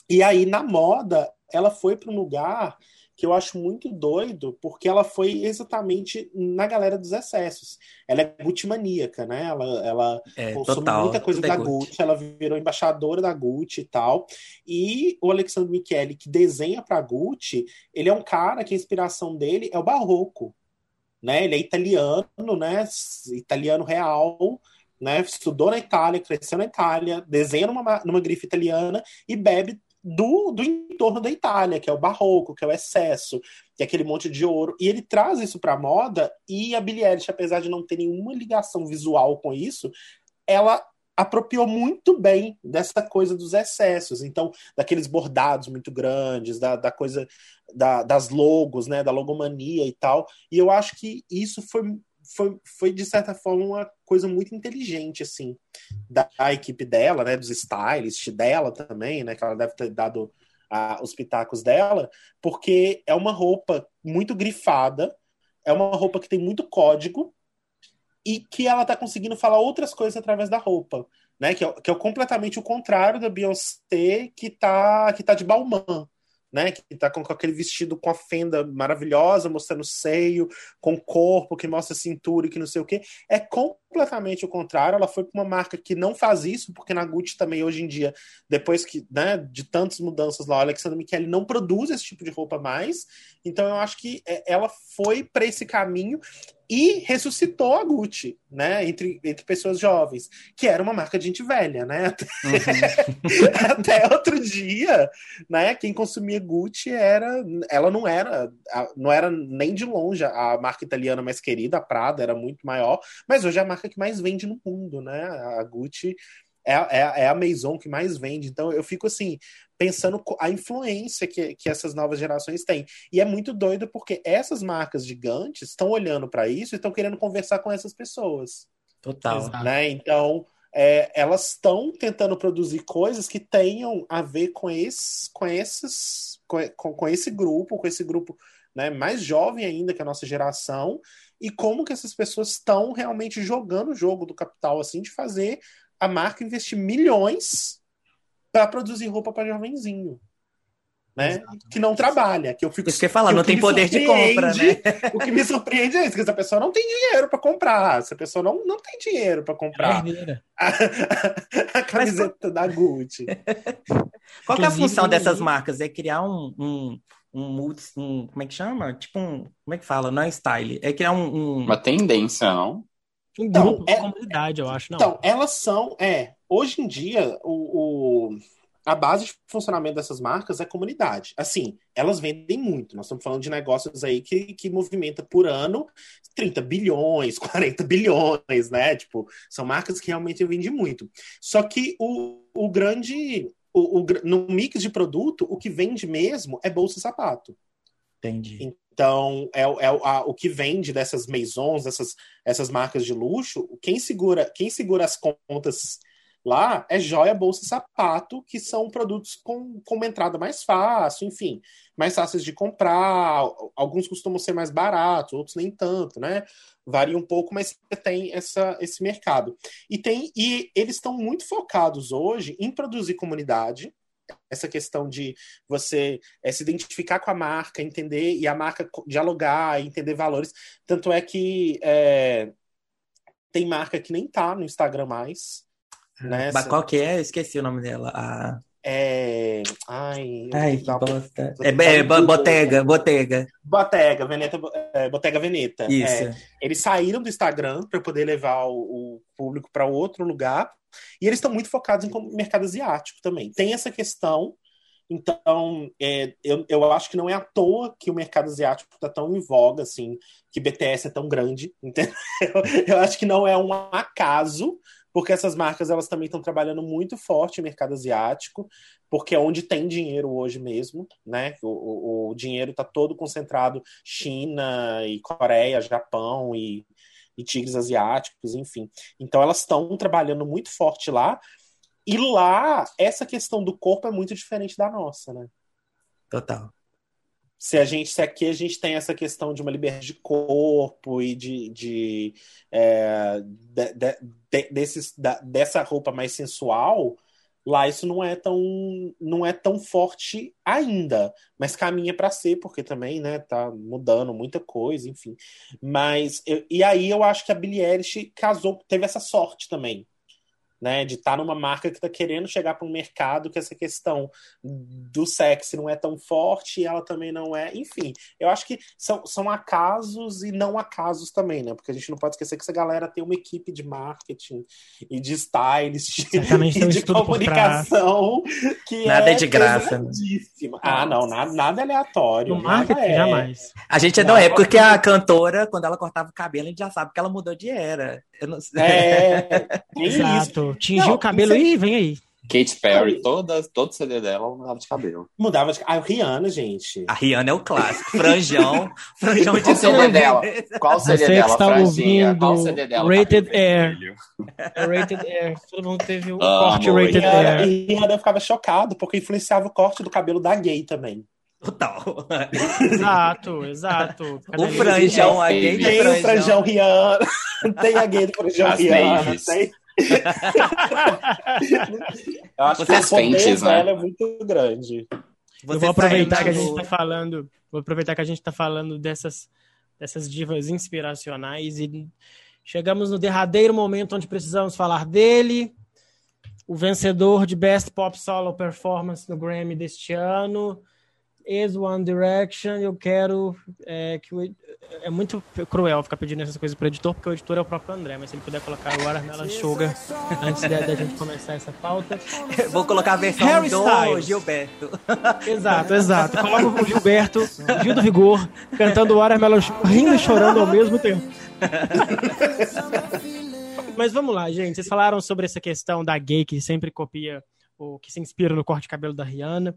D: E aí na moda, ela foi para um lugar que eu acho muito doido, porque ela foi exatamente na galera dos excessos. Ela é Gucci maníaca, né? Ela, ela
C: é, consome total,
D: muita coisa da Gucci. Gucci. ela virou embaixadora da Gucci e tal. E o Alexandre Michele, que desenha para Gucci, ele é um cara que a inspiração dele é o barroco. Né? Ele é italiano, né? Italiano real, né? Estudou na Itália, cresceu na Itália, desenha numa, numa grife italiana e bebe do, do entorno da Itália, que é o barroco, que é o excesso, que é aquele monte de ouro. E ele traz isso para a moda, e a Billie Eilish, apesar de não ter nenhuma ligação visual com isso, ela apropriou muito bem dessa coisa dos excessos. Então, daqueles bordados muito grandes, da, da coisa da, das logos, né, da logomania e tal. E eu acho que isso foi foi, foi de certa forma uma coisa muito inteligente assim da, equipe dela, né, dos stylists dela também, né, que ela deve ter dado a, os pitacos dela, porque é uma roupa muito grifada, é uma roupa que tem muito código e que ela tá conseguindo falar outras coisas através da roupa, né, que é, que é completamente o contrário da Beyoncé que tá que tá de Balmain né? Que tá com, aquele vestido com a fenda maravilhosa, mostrando seio, com corpo que mostra cintura e que não sei o que. É completamente o contrário. Ela foi para uma marca que não faz isso, porque na Gucci também hoje em dia, depois que, né, de tantas mudanças lá, o Alexandre Michele não produz esse tipo de roupa mais. Então eu acho que é, ela foi para esse caminho e ressuscitou a Gucci, né, entre, entre pessoas jovens, que era uma marca de gente velha, né? Até, uhum. <laughs> até outro dia, né, quem consumia Gucci era, ela não era, não era nem de longe a marca italiana mais querida, a Prada era muito maior, mas hoje é a marca que mais vende no mundo, né? A Gucci é, é, é, a Maison que mais vende. Então eu fico assim, pensando a influência que, que essas novas gerações têm. E é muito doido porque essas marcas gigantes estão olhando para isso e estão querendo conversar com essas pessoas.
C: Total.
D: Né? Então. É, elas estão tentando produzir coisas que tenham a ver com, esse, com, esses, com, com esse grupo, com esse grupo né, mais jovem ainda que a nossa geração, e como que essas pessoas estão realmente jogando o jogo do capital, assim, de fazer a marca investir milhões para produzir roupa para jovenzinho. Né? Exato. Que não trabalha, que eu fico.
C: Isso que falar, não tem poder de compra, né? <laughs>
D: o que me surpreende é isso, que essa pessoa não tem dinheiro para comprar, essa pessoa não, não tem dinheiro para comprar é a, a, camiseta Mas... da Gucci. <laughs>
C: Qual é a função dessas marcas? É criar um, um, um, um, como é que chama? Tipo um, como é que fala? Não é style, é criar um, um...
B: uma tendência, não?
A: Um então, grupo, é, comunidade, eu acho, não.
D: Então, elas são, é, hoje em dia, o, o, a base de funcionamento dessas marcas é comunidade. Assim, elas vendem muito. Nós estamos falando de negócios aí que, que movimenta por ano 30 bilhões, <laughs> 40 bilhões, né? Tipo, são marcas que realmente vendem muito. Só que o, o grande. O, o, no mix de produto, o que vende mesmo é bolsa e sapato.
C: Entendi.
D: Então, é, é a, o que vende dessas maisons, dessas essas marcas de luxo, quem segura, quem segura as contas lá é joia, bolsa e sapato, que são produtos com, com uma entrada mais fácil, enfim, mais fáceis de comprar. Alguns costumam ser mais baratos, outros nem tanto, né? Varia um pouco, mas tem essa, esse mercado. E tem e eles estão muito focados hoje em produzir comunidade, essa questão de você é, se identificar com a marca, entender e a marca dialogar, entender valores. Tanto é que é, tem marca que nem tá no Instagram mais. Né?
C: Mas qual que é? Eu esqueci o nome dela. A...
D: É... Ai,
C: Ai que bosta. É, é, Botega, Botega.
D: Botega, Veneta, é, Botega Veneta.
C: Isso. É,
D: eles saíram do Instagram para poder levar o, o público para outro lugar. E eles estão muito focados em mercado asiático também. Tem essa questão então, é, eu, eu acho que não é à toa que o mercado asiático está tão em voga, assim, que BTS é tão grande, <laughs> entendeu? Eu acho que não é um acaso, porque essas marcas elas também estão trabalhando muito forte no mercado asiático, porque é onde tem dinheiro hoje mesmo, né? O, o, o dinheiro está todo concentrado China e Coreia, Japão e, e tigres asiáticos, enfim. Então elas estão trabalhando muito forte lá, e lá, essa questão do corpo é muito diferente da nossa, né?
C: Total.
D: Se a gente, se aqui a gente tem essa questão de uma liberdade de corpo e de, de, é, de, de, de desses, da, dessa roupa mais sensual, lá isso não é tão não é tão forte ainda, mas caminha para ser porque também, né, tá mudando muita coisa, enfim. Mas eu, e aí eu acho que a Billie Eilish casou, teve essa sorte também né? De estar tá numa marca que está querendo chegar para um mercado que essa questão do sexo não é tão forte e ela também não é. Enfim, eu acho que são, são acasos e não acasos também, né? Porque a gente não pode esquecer que essa galera tem uma equipe de marketing e de stylist e de <laughs> comunicação que
C: nada é, é de graça. Né?
D: Ah, não, nada, nada aleatório.
A: No marketing, é. jamais.
C: A gente é da época que a cantora, quando ela cortava o cabelo, a gente já sabe que ela mudou de era. Eu não sei.
D: É, <laughs>
A: Exato. Tingiu o cabelo e vem aí.
B: Katy Perry, toda, todo CD dela mudava de cabelo.
D: Mudava de Ah, o Rihanna, gente.
C: A Rihanna é o clássico. Franjão. <laughs> Franjão de
B: Qual CD dela? Qual CD
A: Você
B: dela,
A: está ouvindo
B: Qual CD dela?
A: Rated Air. É Rated Air. Todo mundo teve o um corte Rated
D: Rihanna,
A: Air.
D: E Rihanna ficava chocado porque influenciava o corte do cabelo da gay também.
C: Total.
A: exato, exato.
C: O franjão, a gay
D: Tem franjão. o franjão Rihanna. <laughs> Tem a gay do franjão As Rihanna. Tem... Eu acho Vocês que o pentes, né? é muito grande.
A: Você eu vou aproveitar que a gente está falando, vou aproveitar que a gente está falando dessas dessas divas inspiracionais e chegamos no derradeiro momento onde precisamos falar dele, o vencedor de Best Pop Solo Performance no Grammy deste ano, is One Direction. Eu quero é, que o, é muito cruel ficar pedindo essas coisas para o editor, porque o editor é o próprio André, mas se ele puder colocar o Arnella Sugar antes da, gente começar essa pauta. <laughs>
C: Vou colocar a versão Harry do Styles. Gilberto.
A: Exato, exato. <laughs> Coloca o Gilberto, Gil do Vigor, cantando o Arnella rindo e chorando ao mesmo tempo. <laughs> Mas vamos lá, gente. Vocês falaram sobre essa questão da gay que sempre copia, ou que se inspira no corte de cabelo da Rihanna.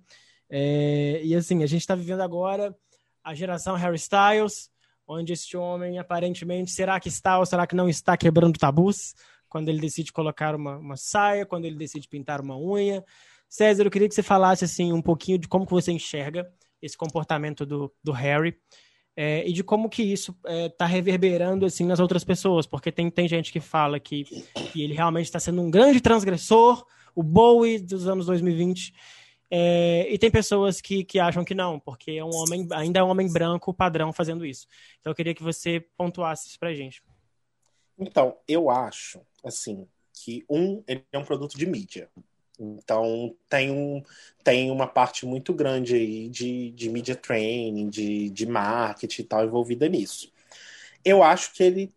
A: É, e assim, a gente está vivendo agora a geração Harry Styles, onde este homem aparentemente, será que está ou será que não está quebrando tabus? Quando ele decide colocar uma, uma saia, quando ele decide pintar uma unha. César, eu queria que você falasse assim um pouquinho de como que você enxerga esse comportamento do, do Harry é, e de como que isso está é, tá reverberando assim nas outras pessoas, porque tem, tem gente que fala que, que ele realmente está sendo um grande transgressor, o Bowie dos anos 2020, é, e tem pessoas que, que acham que não, porque é um homem, ainda é um homem branco padrão fazendo isso. Então eu queria que você pontuasse isso pra gente.
D: Então, eu acho, assim, que um, ele é um produto de mídia. Então tem, um, tem uma parte muito grande aí de, de media training, de, de marketing e tal envolvida nisso. Eu acho que ele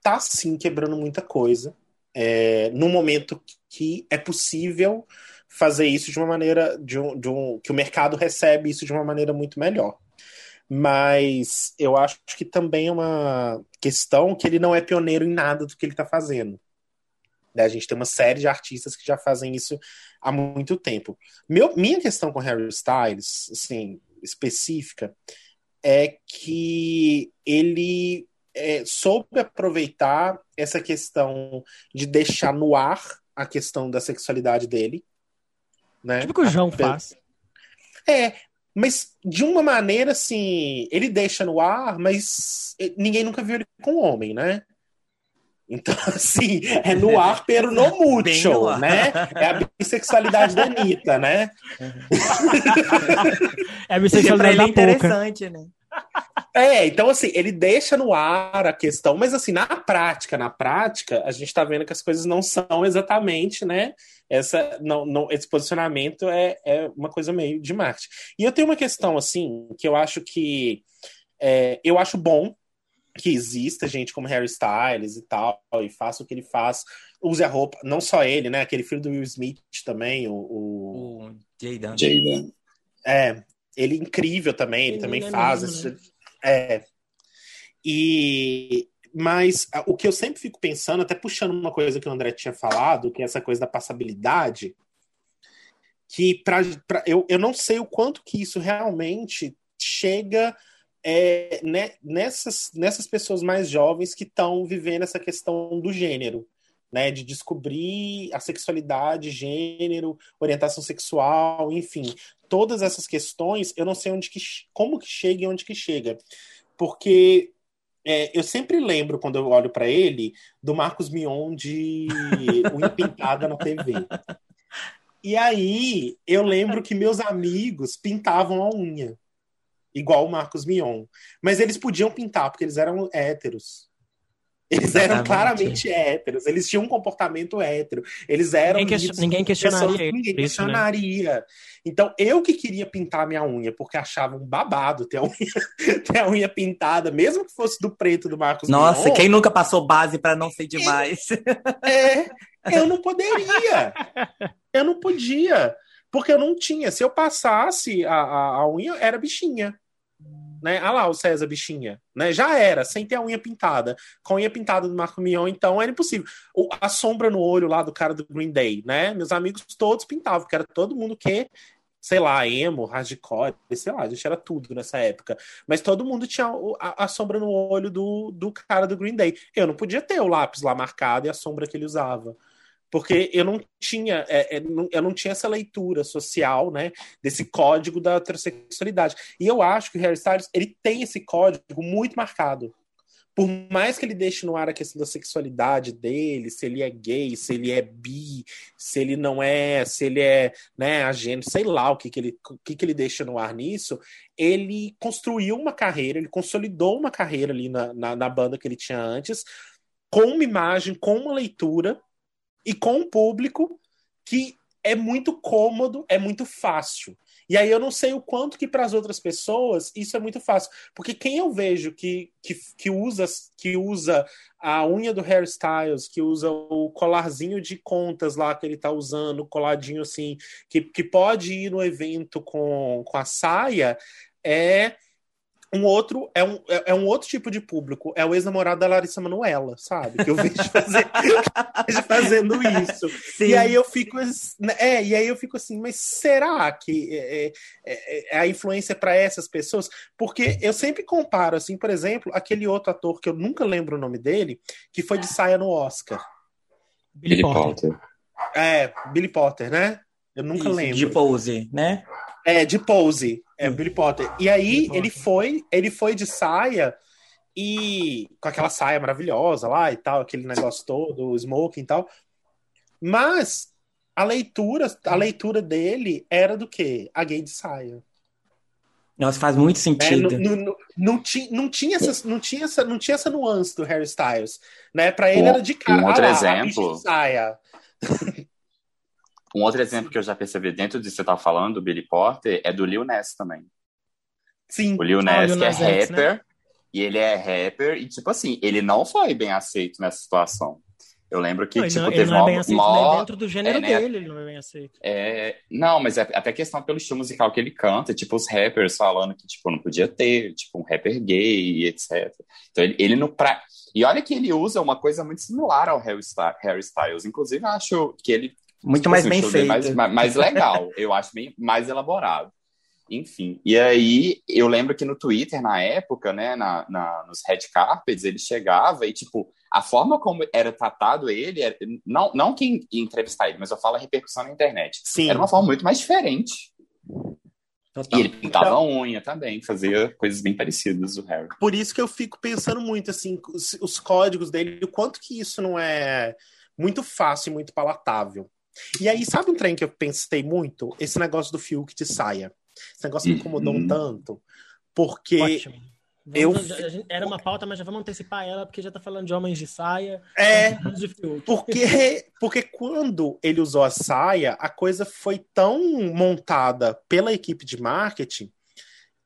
D: tá sim quebrando muita coisa. É, no momento que é possível fazer isso de uma maneira de um, de um que o mercado recebe isso de uma maneira muito melhor. Mas eu acho que também é uma questão que ele não é pioneiro em nada do que ele está fazendo. Né? A gente tem uma série de artistas que já fazem isso há muito tempo. Meu, minha questão com Harry Styles, assim, específica, é que ele é, soube aproveitar essa questão de deixar no ar a questão da sexualidade dele, né?
A: Tipo que o João faz.
D: É, mas de uma maneira assim, ele deixa no ar, mas ninguém nunca viu ele com homem, né? Então, <laughs> assim, é no ar, pero no mucho, né? É a bissexualidade da Anitta, né?
A: é a bissexualidade
C: da é interessante, né?
D: É, então assim, ele deixa no ar a questão, mas assim, na prática, na prática, a gente tá vendo que as coisas não são exatamente, né, essa não, não esse posicionamento é, é uma coisa meio de marketing. E eu tenho uma questão assim que eu acho que é, eu acho bom que exista gente como Harry Styles e tal, e faça o que ele faz, use a roupa, não só ele, né? Aquele filho do Will Smith também, o. O,
C: o Jaden.
B: Jaden.
D: É, ele é incrível também, ele, ele também é faz. Mesmo, esse, né? É. E. Mas o que eu sempre fico pensando, até puxando uma coisa que o André tinha falado, que é essa coisa da passabilidade, que pra, pra, eu, eu não sei o quanto que isso realmente chega é, né, nessas, nessas pessoas mais jovens que estão vivendo essa questão do gênero, né, de descobrir a sexualidade, gênero, orientação sexual, enfim, todas essas questões, eu não sei onde que, como que chega e onde que chega, porque é, eu sempre lembro quando eu olho para ele do Marcos Mion de <laughs> Unha Pintada na TV. E aí eu lembro que meus amigos pintavam a unha igual o Marcos Mion. Mas eles podiam pintar, porque eles eram héteros. Eles eram claramente héteros, eles tinham um comportamento hétero, eles eram.
A: Ninguém, que... ninguém questionaria. Pessoas,
D: ninguém isso, né? questionaria. Né? Então, eu que queria pintar minha unha, porque achava um babado ter a unha, <laughs> ter a unha pintada, mesmo que fosse do preto do Marcos
C: Nossa, Mion, quem nunca passou base para não ser demais?
D: É, eu não poderia. Eu não podia. Porque eu não tinha. Se eu passasse a, a, a unha, era bichinha. Né? Ah lá, o César bichinha. Né? Já era, sem ter a unha pintada. Com a unha pintada do Marco Mion, então era impossível. O, a sombra no olho lá do cara do Green Day, né? Meus amigos todos pintavam, porque era todo mundo que sei lá, emo, hardcore, sei lá, a gente era tudo nessa época. Mas todo mundo tinha a, a, sombra no olho do, do cara do Green Day. Eu não podia ter o lápis lá marcado e a sombra que ele usava porque eu não tinha é, é, eu não tinha essa leitura social né desse código da heterossexualidade. E eu acho que o Harry Styles ele tem esse código muito marcado. Por mais que ele deixe no ar a questão da sexualidade dele, se ele é gay, se ele é bi, se ele não é, se ele é, né, agênero, sei lá o que, que ele o que, que ele deixa no ar nisso, ele construiu uma carreira, ele consolidou uma carreira ali na, na, na banda que ele tinha antes, com uma imagem, com uma leitura e com um público que é muito cômodo, é muito fácil. E aí eu não sei o quanto que para as outras pessoas isso é muito fácil, porque quem eu vejo que, que, que usa que usa a unha do hairstyles, que usa o colarzinho de contas lá que ele tá usando, coladinho assim, que, que pode ir no evento com, com a saia, é um outro é um, é, é um outro tipo de público. É o ex-namorado da Larissa Manoela, sabe? Que eu vejo, fazer, <laughs> fazendo isso. Sim. E aí eu fico né, é, e aí eu fico assim, mas será que é, é, é, é a influência para essas pessoas? Porque eu sempre comparo, assim, por exemplo, aquele outro ator que eu nunca lembro o nome dele, que foi de saia no Oscar.
B: Billy Potter.
D: É, Billy Potter, né? Eu nunca isso, lembro.
C: De pose, né?
D: É, de pose. É, hum. Billy Potter. E aí ele foi, ele foi de saia e com aquela saia maravilhosa lá e tal, aquele negócio todo, o smoking e tal. Mas a leitura, a leitura dele era do quê? A gay de saia.
C: Nossa, faz muito é, sentido.
D: É, não, não, não, tinha, não, tinha essa, não, tinha essa, não tinha essa nuance do Harry Styles. Né? Pra ele um, era de cara.
B: Um outro ah, exemplo. saia. <laughs> Um outro exemplo que eu já percebi dentro de você estar tá falando, do Billy Porter, é do Lil Ness também.
D: Sim.
B: O Lil Ness, que é rapper, né? e ele é rapper, e tipo assim, ele não foi bem aceito nessa situação. Eu lembro que,
A: não,
B: tipo,
A: não,
B: teve
A: ele não é bem aceito mó... dentro do gênero é, né? dele, ele não é bem aceito.
B: É, não, mas é até questão pelo estilo musical que ele canta, tipo, os rappers falando que, tipo, não podia ter, tipo, um rapper gay, etc. Então, ele, ele não... Pra... E olha que ele usa uma coisa muito similar ao Harry Styles. Inclusive, acho que ele
C: muito tipo, mais assim, bem feito.
B: Mais, mais legal, <laughs> eu acho bem mais elaborado. Enfim, e aí eu lembro que no Twitter, na época, né, na, na, nos red carpets, ele chegava e, tipo, a forma como era tratado ele, era, não, não quem entrevistar ele, mas eu falo a repercussão na internet.
D: Sim.
B: Era uma forma muito mais diferente. Total. E ele pintava então, a unha também, fazia coisas bem parecidas do Harry.
D: Por isso que eu fico pensando muito, assim, os, os códigos dele, o quanto que isso não é muito fácil e muito palatável. E aí, sabe um trem que eu pensei muito? Esse negócio do Fiuk de saia. Esse negócio me incomodou um uhum. tanto, porque
A: eu... Era uma pauta, mas já vamos antecipar ela, porque já tá falando de homens de saia.
D: É, porque, porque quando ele usou a saia, a coisa foi tão montada pela equipe de marketing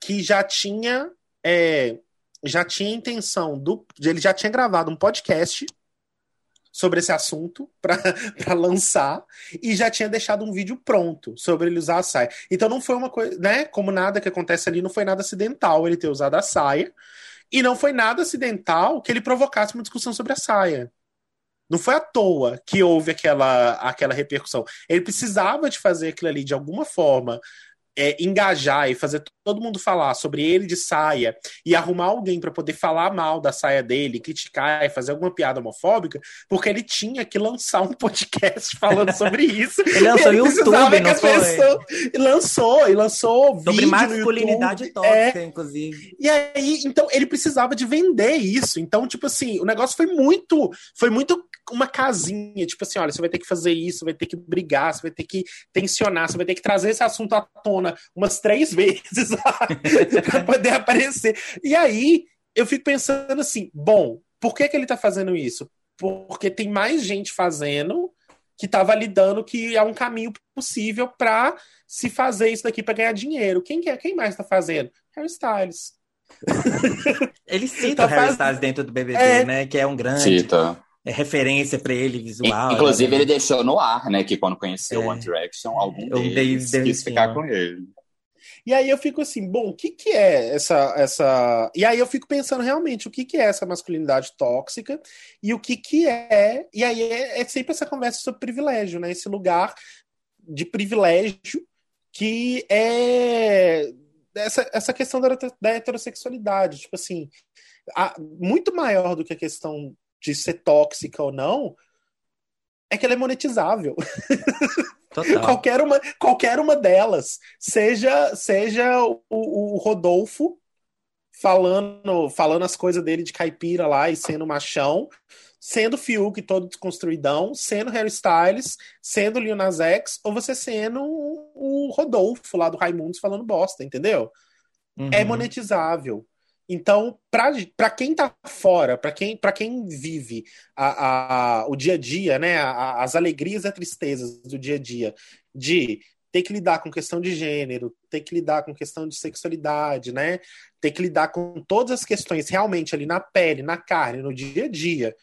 D: que já tinha é, já tinha intenção do. Ele já tinha gravado um podcast sobre esse assunto para <laughs> lançar e já tinha deixado um vídeo pronto sobre ele usar a saia. Então não foi uma coisa, né? Como nada que acontece ali, não foi nada acidental ele ter usado a saia. E não foi nada acidental que ele provocasse uma discussão sobre a saia. Não foi à toa que houve aquela, aquela repercussão. Ele precisava de fazer aquilo ali de alguma forma é, engajar e fazer todo mundo falar sobre ele de saia e arrumar alguém para poder falar mal da saia dele, criticar e fazer alguma piada homofóbica, porque ele tinha que lançar um podcast <laughs> falando sobre isso.
C: ele lançou no YouTube, não foi? Pessoas...
D: E lançou, e lançou
C: sobre masculinidade tóxica, é... inclusive.
D: E aí, então, ele precisava de vender isso. Então, tipo assim, o negócio foi muito, foi muito uma casinha, tipo assim, olha, você vai ter que fazer isso, vai ter que brigar, você vai ter que tensionar, você vai ter que trazer esse assunto à tona umas três <laughs> vezes para poder aparecer. E aí eu fico pensando assim, bom, por que, que ele tá fazendo isso? Porque tem mais gente fazendo que tá validando que é um caminho possível para se fazer isso daqui para ganhar dinheiro. Quem que é? Quem mais tá fazendo? Harry Styles.
C: Ele <laughs> cita tá o Harry faz... Styles dentro do BBB, é... né? Que é um grande. Cita referência para ele visual.
B: Inclusive, né? ele deixou no ar, né? Que quando conheceu é. One Direction, algum deles quis ficar com ele.
D: E aí eu fico assim, bom, o que que é essa essa E aí eu fico pensando realmente o que que é essa masculinidade tóxica e o que que é E aí é, é sempre essa conversa sobre privilégio, né? Esse lugar de privilégio que é essa, essa questão da, da heterossexualidade, tipo assim, a, muito maior do que a questão de ser tóxica ou não, é que ela é monetizável. <laughs> qualquer, uma, qualquer uma delas. Seja, seja o, o Rodolfo falando, falando as coisas dele de caipira lá e sendo machão, sendo Fiuk todo desconstruidão, sendo Harry Styles, sendo Lil Nas X, ou você sendo o Rodolfo lá do Raimundos falando bosta, entendeu? É uhum. É monetizável. Então, para quem está fora, para quem, quem vive a, a, o dia a dia, né, a, as alegrias e as tristezas do dia a dia, de ter que lidar com questão de gênero, ter que lidar com questão de sexualidade, né, ter que lidar com todas as questões realmente ali na pele, na carne, no dia a dia,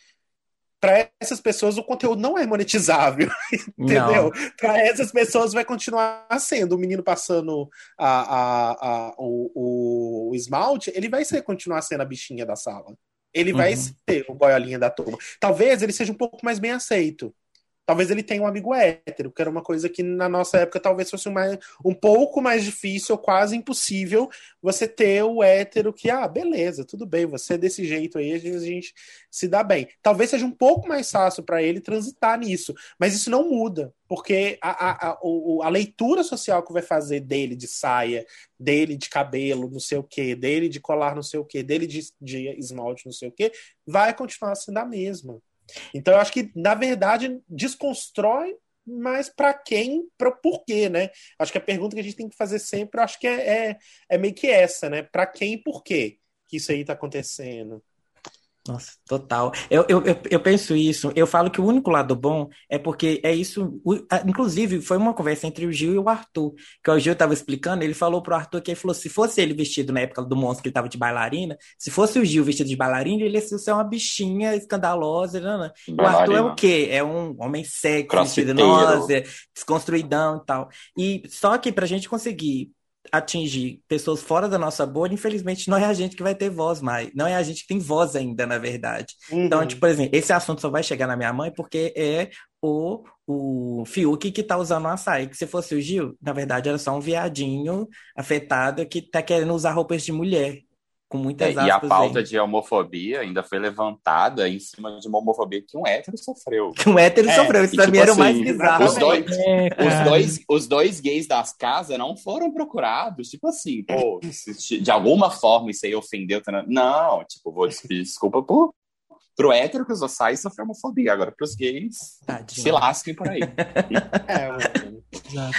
D: para essas pessoas o conteúdo não é monetizável, <laughs> entendeu? Para essas pessoas vai continuar sendo o menino passando a, a, a, o, o, esmalte, ele vai ser continuar sendo a bichinha da sala. Ele vai uhum. ser o boiolinha da turma. Talvez ele seja um pouco mais bem aceito. Talvez ele tenha um amigo hétero, que era uma coisa que na nossa época talvez fosse mais, um pouco mais difícil, quase impossível, você ter o hétero que, ah, beleza, tudo bem, você é desse jeito aí, a gente, a gente se dá bem. Talvez seja um pouco mais fácil para ele transitar nisso, mas isso não muda, porque a, a, a, a, leitura social que vai fazer dele de saia, dele de cabelo, não sei o que, dele de colar, não sei o que, dele de, de esmalte, não sei o que, vai continuar sendo a mesma. Então, eu acho que, na verdade, desconstrói, mas para quem, para por quê, né? Acho que a pergunta que a gente tem que fazer sempre, acho que é, é, é meio que essa, né? Para quem e por quê que isso aí está acontecendo.
C: Nossa, total. Eu, eu, eu, penso isso. Eu falo que o único lado bom é porque é isso. Inclusive, foi uma conversa entre o Gil e o Arthur. Que o Gil estava explicando, ele falou pro Arthur que ele falou: se fosse ele vestido na época do monstro que ele estava de bailarina, se fosse o Gil vestido de bailarina, ele ia ser uma bichinha escandalosa. Não, não. O Arthur é o quê? É um homem sexy, nossa, desconstruidão e tal. E só que pra gente conseguir atingir pessoas fora da nossa bolha, infelizmente não é a gente que vai ter voz mais. Não é a gente que tem voz ainda, na verdade. Uhum. Então, tipo, por exemplo, esse assunto só vai chegar na minha mãe porque é o, o Fiuk que tá usando o açaí. Que se fosse o Gil, na verdade era só um viadinho afetado que tá querendo usar roupas de mulher com muitas
B: é, E a pauta aí. de homofobia ainda foi levantada em cima de uma homofobia que um hétero sofreu.
C: Que um hétero é, sofreu, isso também tipo era o mais assim, bizarro.
B: Os dois, é, os, dois, os dois gays das casas não foram procurados, tipo assim, pô, de alguma forma isso aí ofendeu. Tá não, tipo, vou pedir desculpa por, pro hétero que usou sai sofreu homofobia, agora pros gays Tadinho. se lasquem por aí. <laughs>
D: é,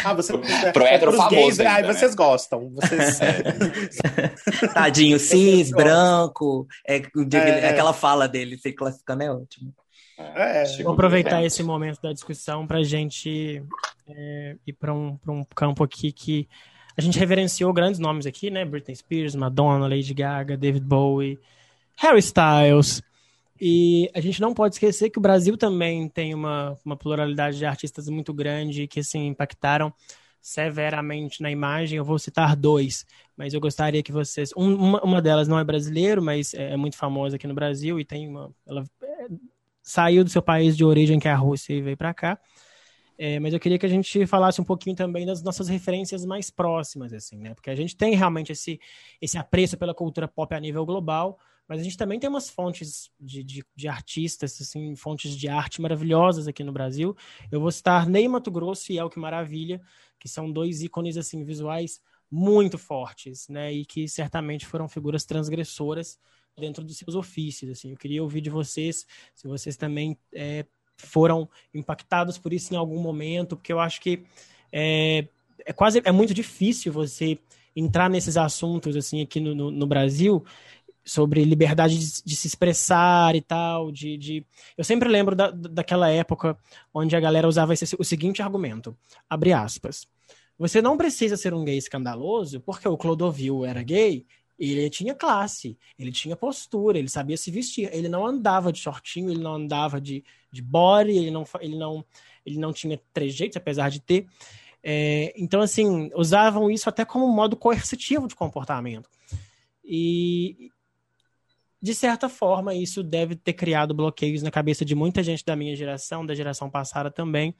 D: Ah, você <laughs>
B: Pro
D: é,
B: hétero famoso
D: gays,
B: ainda,
D: ai,
B: né?
D: vocês gostam. Vocês... <laughs> <laughs>
C: Tadinho, cis, branco. É,
D: É.
C: Aquela fala dele se classificando é ótimo.
D: É.
B: Chico
A: Vou aproveitar esse momento da discussão para a gente é, ir para um, pra um campo aqui que a gente reverenciou grandes nomes aqui, né? Britney Spears, Madonna, Lady Gaga, David Bowie, Harry Styles. E a gente não pode esquecer que o Brasil também tem uma, uma pluralidade de artistas muito grande que assim, impactaram severamente na imagem. Eu vou citar dois, mas eu gostaria que vocês. um- uma, uma delas não é brasileiro, mas é, é muito famosa aqui no Brasil e tem uma. Ela é, saiu do seu país de origem, que é a Rússia, e veio para cá. É, mas eu queria que a gente falasse um pouquinho também das nossas referências mais próximas, assim, né? Porque a gente tem realmente esse, esse apreço pela cultura pop a nível global, mas a gente também tem umas fontes de, de, de artistas, assim, fontes de arte maravilhosas aqui no Brasil. Eu vou citar Ney Mato Grosso e El Que Maravilha, que são dois ícones, assim, visuais muito fortes, né? E que certamente foram figuras transgressoras dentro dos seus ofícios, assim. Eu queria ouvir de vocês, se vocês também é, foram impactados por isso em algum momento, porque eu acho que é, é quase é muito difícil você entrar nesses assuntos assim aqui no, no, no Brasil sobre liberdade de, de, se expressar e tal, de, de... eu sempre lembro da, daquela época onde a galera usava esse, o seguinte argumento, abre aspas, você não precisa ser um gay escandaloso porque o Clodovil era gay ele tinha classe, ele tinha postura, ele sabia se vestir, ele não andava de shortinho, ele não andava de, de body, ele não, ele, não, ele não tinha trejeitos, apesar de ter. É, então, assim, usavam isso até como modo coercitivo de comportamento. E, de certa forma, isso deve ter criado bloqueios na cabeça de muita gente da minha geração, da geração passada também.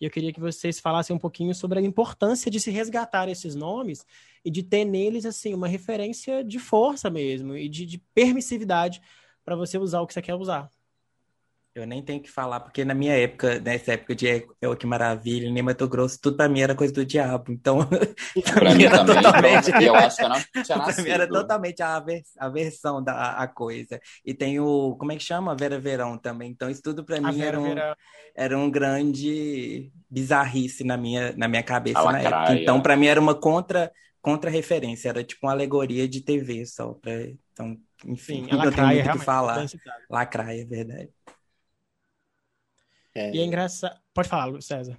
A: E eu queria que vocês falassem um pouquinho sobre a importância de se resgatar esses nomes e de ter neles assim uma referência de força mesmo e de, de permissividade para você usar o que você quer usar.
C: Eu nem tenho que falar, porque na minha época, nessa época de Eu Que Maravilha, nem Mato Grosso, tudo pra mim era coisa do diabo. Então, <laughs>
B: pra mim era também, totalmente... eu acho que eu não tinha nascido. <laughs>
C: pra mim era totalmente a, vers a versão da a coisa. E tem o, como é que chama? Vera Verão também. Então, isso tudo pra
A: a
C: mim era um,
A: Verão.
C: era um grande bizarrice na minha, na minha cabeça
B: A
C: na época.
B: lacraia.
C: Então, pra mim era uma contra, contra referência, era tipo uma alegoria de TV só. Pra, então, enfim,
A: Sim, <laughs>
C: não
A: a
C: tenho muito o que falar. Lacraia, é verdade.
D: É.
A: E é engraçado. Pode falar, César.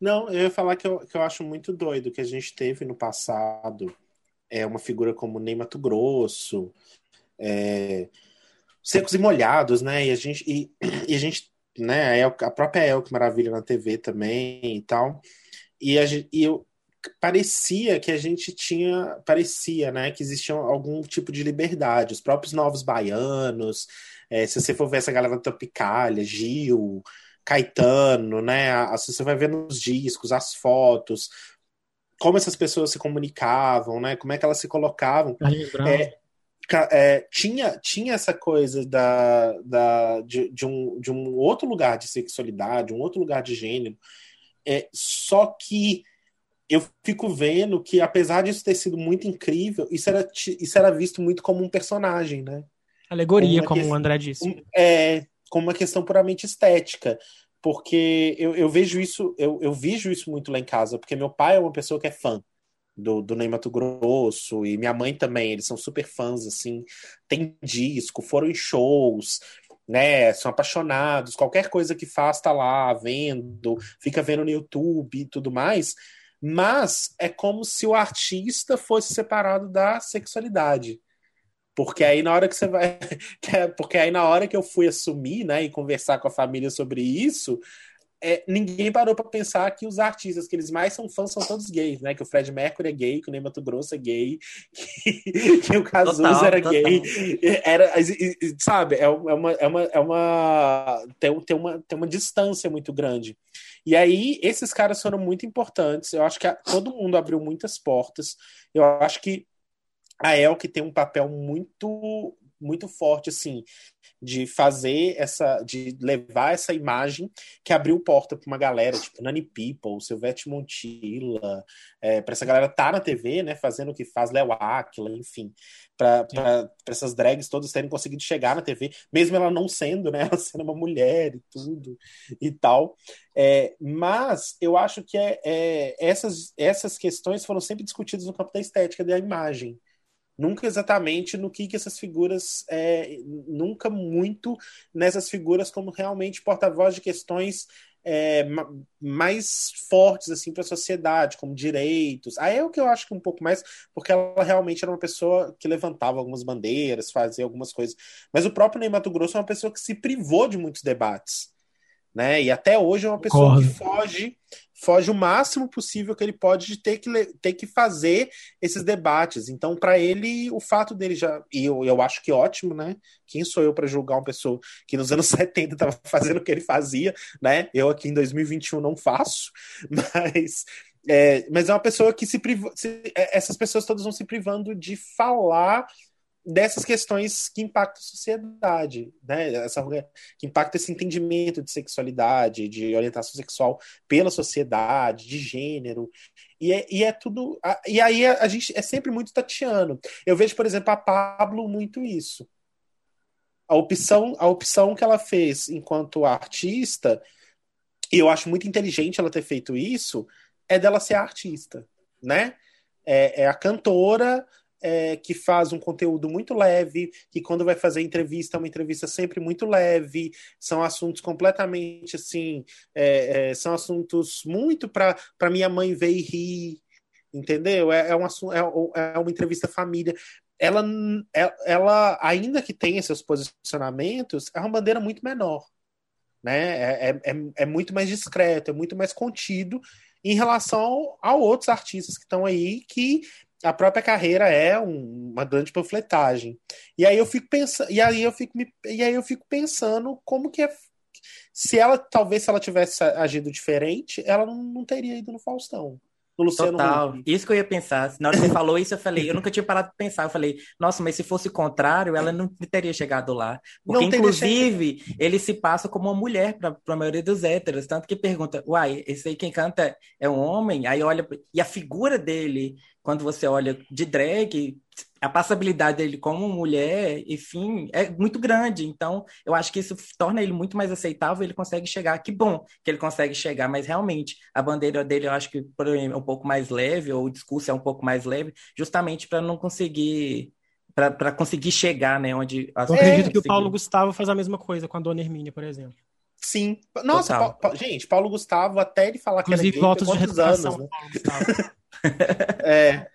D: Não, eu ia falar que eu, que eu acho muito doido que a gente teve no passado é uma figura como Ney Mato Grosso, é, Secos e Molhados, né? E a gente, e, e a gente né? A, El- a própria El, que maravilha na TV também e tal. E, a, e eu parecia que a gente tinha, parecia, né, que existia algum tipo de liberdade. Os próprios novos baianos, é, se você for ver essa galera da Tropicália, Gil, Caetano, né? você vai ver nos discos, as fotos, como essas pessoas se comunicavam, né? Como é que elas se colocavam. É, é, tinha, tinha essa coisa da, da, de, de um, de um outro lugar de sexualidade, um outro lugar de gênero. É, só que eu fico vendo que, apesar disso ter sido muito incrível, isso era, isso era visto muito como um personagem, né?
A: Alegoria,
D: uma
A: como o André disse.
D: Um- é, como uma questão puramente estética. Porque eu, eu vejo isso, eu, eu vejo isso muito lá em casa, porque meu pai é uma pessoa que é fã do, do Ney Mato Grosso, e minha mãe também, eles são super fãs, assim, tem disco, foram em shows, né? São apaixonados, qualquer coisa que faz tá lá vendo, fica vendo no YouTube e tudo mais. Mas é como se o artista fosse separado da sexualidade. Porque aí na hora que você vai. <laughs> é- Porque aí na hora que eu fui assumir, né, e conversar com a família sobre isso, é, ninguém parou para pensar que os artistas que eles mais são fãs são todos gays, né? Que o Fred Mercury é gay, que o Ney Mato Grosso é gay, <laughs> que, que o Cazuza
C: Total,
D: era
C: total.
D: gay. Era, sabe, é uma, é uma, é uma, tem, tem uma tem uma distância muito grande. E aí, esses caras foram muito importantes. Eu acho que a- todo mundo abriu muitas portas. Eu acho que a El que tem um papel muito muito forte, assim, de fazer essa, de levar essa imagem que abriu porta para uma galera, tipo Nani People, Silvete Montilla, é, para essa galera tá na TV, né, fazendo o que faz Léo Aquila, enfim, para essas drags todas terem conseguido chegar na TV, mesmo ela não sendo, né, <laughs> ela sendo uma mulher e tudo e tal. É, mas eu acho que é, é, essas, essas questões foram sempre discutidas no campo da estética da imagem nunca exatamente no que, que essas figuras, é, nunca muito nessas figuras como realmente porta-voz de questões é, mais fortes assim para a sociedade, como direitos. Aí é o que eu acho que um pouco mais, porque ela realmente era uma pessoa que levantava algumas bandeiras, fazia algumas coisas. Mas o próprio Ney Mato Grosso é uma pessoa que se privou de muitos debates. Né? E até hoje é uma pessoa Corre. que foge foge o máximo possível que ele pode de ter que, ter que fazer esses debates. Então, para ele, o fato dele já. E eu, eu acho que ótimo, né? Quem sou eu para julgar uma pessoa que nos anos <laughs> 70 estava fazendo o que ele fazia, né? Eu aqui em 2021 não faço, <laughs> mas. É, mas é uma pessoa que se, priva, se essas pessoas todas vão se privando de falar dessas questões que impactam a sociedade, né? Essa, que impacta esse entendimento de sexualidade, de orientação sexual pela sociedade, de gênero. E é, e é tudo. E aí a, a gente é sempre muito tatiano. Eu vejo, por exemplo, a Pablo muito isso. A opção, a opção que ela fez enquanto artista, e eu acho muito inteligente ela ter feito isso, é dela ser artista, né? É, é a cantora é, que faz um conteúdo muito leve, que quando vai fazer entrevista, é uma entrevista sempre muito leve, são assuntos completamente assim, é, é, são assuntos muito para minha mãe ver e rir, entendeu? É, é, um, é, é uma entrevista família. Ela, é, ela, ainda que tenha seus posicionamentos, é uma bandeira muito menor. Né? É, é, é muito mais discreto, é muito mais contido em relação a outros artistas que estão aí que a própria carreira é um, uma grande panfletagem. E aí eu fico pensando, e aí eu fico me, e aí eu fico pensando como que é se ela talvez se ela tivesse agido diferente, ela não, não teria ido no Faustão. No Luciano
C: Total. Huck. Isso que eu ia pensar. Na hora que você falou isso, eu falei, eu nunca tinha parado de pensar. Eu falei, nossa, mas se fosse o contrário, ela não teria chegado lá. Porque, inclusive, ele se passa como uma mulher para a maioria dos héteros. Tanto que pergunta, uai, esse aí quem canta é um homem? Aí olha, e a figura dele quando você olha de drag, a passabilidade dele como mulher, enfim, é muito grande. Então, eu acho que isso torna ele muito mais aceitável, ele consegue chegar. Que bom que ele consegue chegar, mas realmente a bandeira dele eu acho que é um pouco mais leve, ou o discurso é um pouco mais leve, justamente para não conseguir para conseguir chegar, né, onde
A: as Eu acredito que o Paulo Gustavo faz a mesma coisa com a Dona Hermínia, por exemplo.
D: Sim. Nossa, pa, pa, gente, Paulo Gustavo, até ele falar
A: que Inclusive, ele é gay, votos de anos, né? <laughs>
D: é.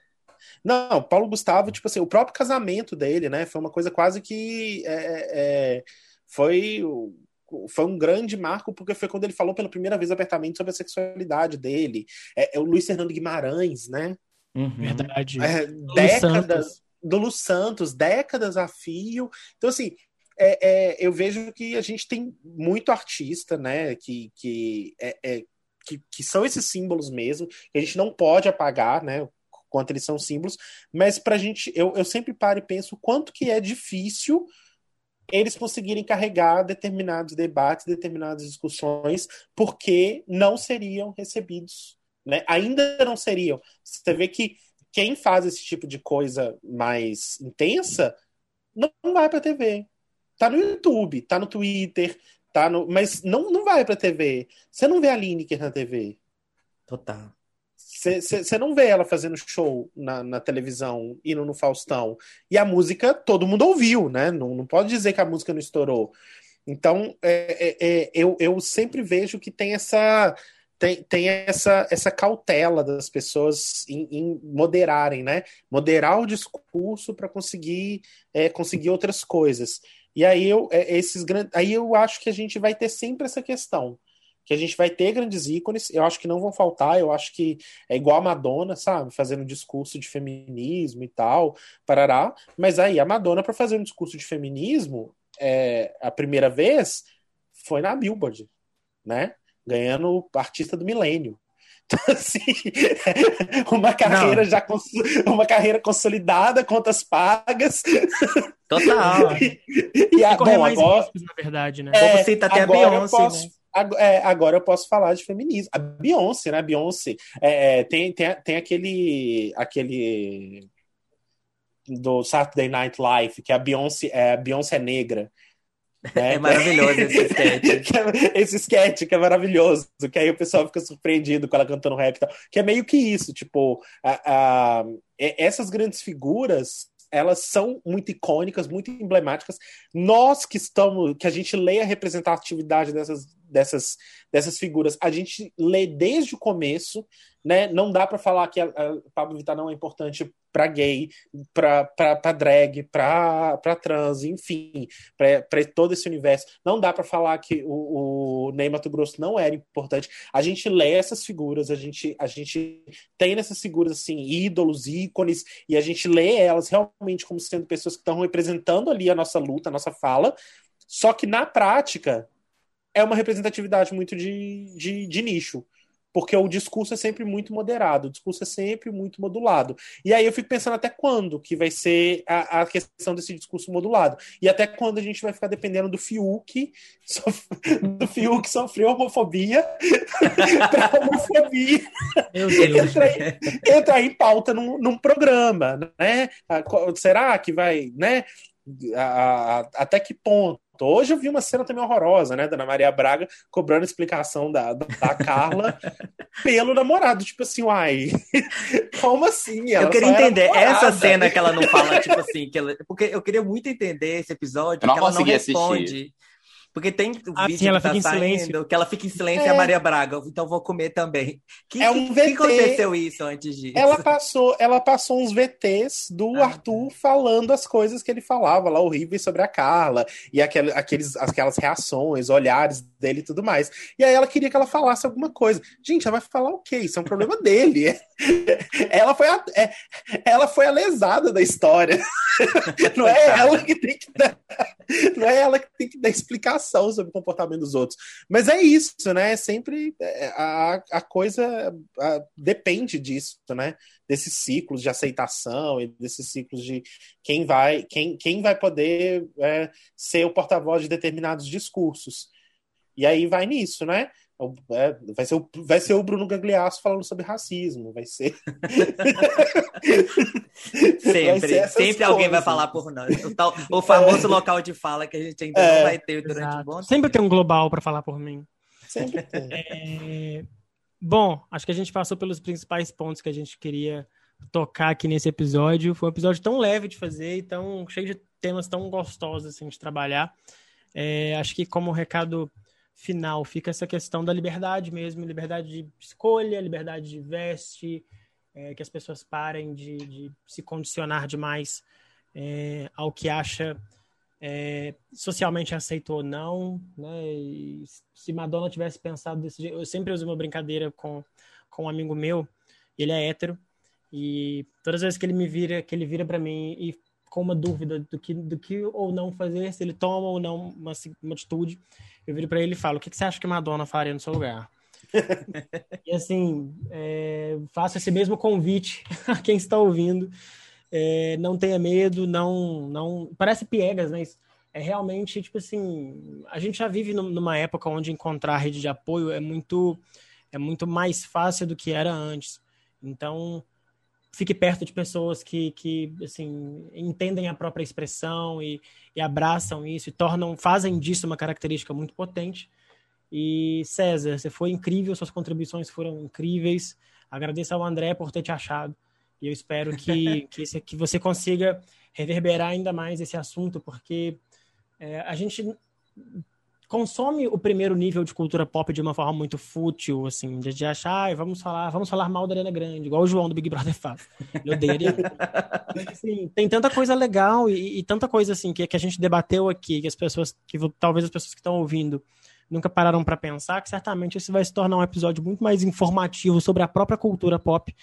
D: Não, Paulo Gustavo, tipo assim, o próprio casamento dele, né? Foi uma coisa quase que. É, é, foi, foi um grande marco, porque foi quando ele falou pela primeira vez abertamente sobre a sexualidade dele. É, é o Luiz Fernando Guimarães, né?
A: Uhum. Verdade.
D: É, décadas. Do Lu Santos, décadas a fio. Então, assim, é, é, eu vejo que a gente tem muito artista, né? Que, que é, é que, que são esses símbolos mesmo, que a gente não pode apagar, né? Quanto eles são símbolos, mas pra gente, eu, eu sempre paro e penso quanto que é difícil eles conseguirem carregar determinados debates, determinadas discussões, porque não seriam recebidos, né? Ainda não seriam. Você vê que quem faz esse tipo de coisa mais intensa não vai para TV. Tá no YouTube, tá no Twitter, Tá no, mas não, não vai pra TV. Você não vê a Lineker na TV.
C: Total.
D: Você não vê ela fazendo show na, na, televisão, indo no Faustão. E a música todo mundo ouviu, né? Não, não pode dizer que a música não estourou. Então, é, é, é, eu, eu sempre vejo que tem essa tem, tem essa, essa cautela das pessoas em, em moderarem, né? Moderar o discurso para conseguir é, conseguir outras coisas. E aí eu, é, esses grandes, aí eu acho que a gente vai ter sempre essa questão. Que a gente vai ter grandes ícones, eu acho que não vão faltar, eu acho que é igual a Madonna, sabe? Fazendo um discurso de feminismo e tal, parará. Mas aí, a Madonna, para fazer um discurso de feminismo, é, a primeira vez foi na Billboard, né? Ganhando artista do milênio. <laughs> assim, uma carreira Não. já uma carreira consolidada, contas pagas.
C: Total. <laughs>
A: e, e a, bom, mais agora, riscos, na verdade, né?
C: É, Você tá até a Beyoncé,
D: posso,
C: né?
D: É, agora eu posso falar de feminismo. A Beyoncé, né? A Beyoncé é, é, tem, tem, tem aquele, aquele do Saturday Night Live, que a Beyoncé é, a Beyoncé é negra. <laughs>
C: Né? É maravilhoso esse <laughs> sketch.
D: É, esse sketch que é maravilhoso, que aí o pessoal fica surpreendido com ela cantando rap e tal. Que é meio que isso, tipo, a, a, essas grandes figuras elas são muito icônicas, muito emblemáticas. Nós que estamos, que a gente lê a representatividade dessas, dessas, dessas figuras, a gente lê desde o começo, né? Não dá para falar que a, a Pablo Vittar não é importante para gay, para drag, para trans, enfim, para todo esse universo. Não dá para falar que o, o Ney Mato Grosso não era importante. A gente lê essas figuras, a gente, a gente tem nessas figuras assim, ídolos, ícones, e a gente lê elas realmente como sendo pessoas que estão representando ali a nossa luta, a nossa fala. Só que na prática é uma representatividade muito de, de, de nicho porque o discurso é sempre muito moderado, o discurso é sempre muito modulado. E aí eu fico pensando até quando que vai ser a, a questão desse discurso modulado. E até quando a gente vai ficar dependendo do Fiuk, <laughs> sof... do Fiuk sofreu homofobia <laughs> para homofobia entrar, entrar em pauta num, num programa, né? Será que vai, né? A, a, até que ponto? Hoje eu vi uma cena também horrorosa, né? Da Ana Maria Braga cobrando explicação da, da, da Carla <laughs> pelo namorado. Tipo assim, uai, <laughs> como assim?
C: Ela eu queria entender essa cena que ela não fala, tipo assim, que ela, porque eu queria muito entender esse episódio, eu não que ela não responde. Assistir. Porque tem o
A: ah, vídeo sim, ela que tá saindo,
C: que ela fica em silêncio é. e a Maria Braga, então vou comer também.
D: Que, é um que, VT. que
C: aconteceu isso antes disso?
D: Ela passou, ela passou uns VTs do ah, Arthur tá. falando as coisas que ele falava lá, horríveis sobre a Carla, e aquel, aqueles, aquelas reações, olhares dele e tudo mais. E aí ela queria que ela falasse alguma coisa. Gente, ela vai falar o quê? Isso é um problema dele. <laughs> ela, foi a, é, ela foi a lesada da história. <laughs> Não é ela que tem que dar, não é ela que tem que dar explicação sobre o comportamento dos outros. Mas é isso, né? É sempre é, a, a coisa a, depende disso, né? Desses ciclos de aceitação e desses ciclos de quem vai, quem, quem vai poder é, ser o porta-voz de determinados discursos. E aí vai nisso, né? É, vai, ser o, vai ser o Bruno Gagliasso falando sobre racismo, vai ser. <laughs>
C: sempre, vai sempre alguém vai falar por nós. O, tal, o famoso é. local de fala que a gente ainda é, não vai ter durante exato. um bom tempo.
A: Sempre tem um global para falar por mim. Sempre tem. <laughs> É... Bom, acho que a gente passou pelos principais pontos que a gente queria tocar aqui nesse episódio. Foi um episódio tão leve de fazer e tão cheio de temas tão gostosos assim, de trabalhar. É, acho que como recado final fica essa questão da liberdade mesmo, liberdade de escolha, liberdade de veste, é, que as pessoas parem de, de se condicionar demais é, ao que acha é, socialmente aceito ou não, né? E se Madonna tivesse pensado desse jeito, eu sempre uso uma brincadeira com, com um amigo meu, ele é hétero, e todas as vezes que ele me vira, que ele vira para mim e com uma dúvida do que, do que ou não fazer, se ele toma ou não uma, uma atitude, eu viro para ele e falo: o que, que você acha que Madonna faria no seu lugar? <laughs> e assim, é, faço esse mesmo convite <laughs> a quem está ouvindo. É, não tenha medo, não, não. Parece piegas, mas é realmente tipo assim. A gente já vive numa época onde encontrar rede de apoio é muito, é muito mais fácil do que era antes. Então, fique perto de pessoas que, que assim, entendem a própria expressão e, e abraçam isso e tornam, fazem disso uma característica muito potente. E César, você foi incrível, suas contribuições foram incríveis. Agradeço ao André por ter te achado. E eu espero que, <laughs> que, esse, que você consiga reverberar ainda mais esse assunto, porque é, a gente consome o primeiro nível de cultura pop de uma forma muito fútil, assim, de, de achar, ah, vamos falar, vamos falar mal da Ariana Grande, igual o João do Big Brother faz. Eu odeio Mas, assim, tem tanta coisa legal e, e, tanta coisa assim que, que a gente debateu aqui, que as pessoas, que talvez as pessoas que estão ouvindo nunca pararam para pensar, que certamente esse vai se tornar um episódio muito mais informativo sobre a própria cultura pop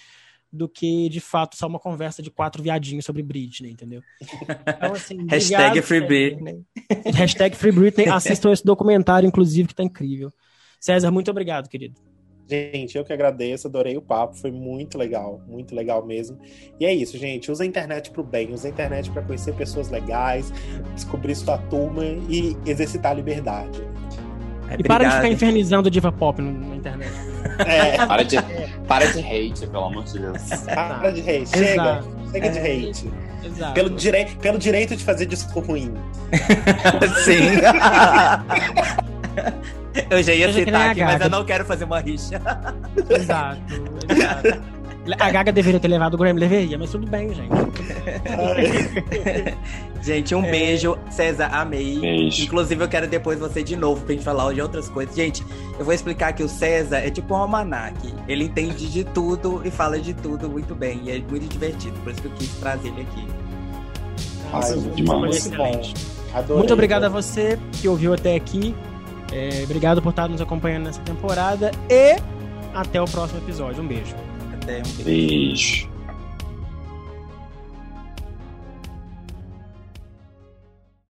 A: do que, de fato, só uma conversa de quatro viadinhos sobre Britney, entendeu?
C: Então, assim, <laughs> Hashtag Free Britney. <laughs>
A: Hashtag Free Britney. Assistam esse documentário, inclusive, que tá incrível. César, muito obrigado, querido.
D: Gente, eu que agradeço, adorei o papo, foi muito legal, muito legal mesmo. E é isso, gente, usa a internet pro bem, usa a internet para conhecer pessoas legais, descobrir sua turma e exercitar a liberdade.
A: É, e para de ficar infernizando diva pop na internet.
B: É. <laughs> para, de, para de hate, pelo amor de Deus.
D: Para de hate, chega, Exato. chega de é. hate. Exato. Pelo, direi pelo direito de fazer disco ruim. <laughs>
C: Sim. <laughs> Eu já ia eu citar aqui, mas eu não quero fazer uma rixa.
A: Exato, exato. A Gaga deveria ter levado o Grammy, deveria, mas tudo bem, gente. <laughs>
C: gente, um é... beijo. César, amei. Beijo. Inclusive, eu quero depois você de novo pra gente falar de outras coisas. Gente, eu vou explicar que o César é tipo um almanac. Ele entende de tudo e fala de tudo muito bem. E é muito divertido. Por isso que eu quis trazer ele aqui.
A: Nossa, Ai, muito bom. Adorei, muito obrigado a você que ouviu até aqui. É, obrigado por estar nos acompanhando nessa temporada e até o próximo episódio. Um beijo.
C: Até
B: beijo.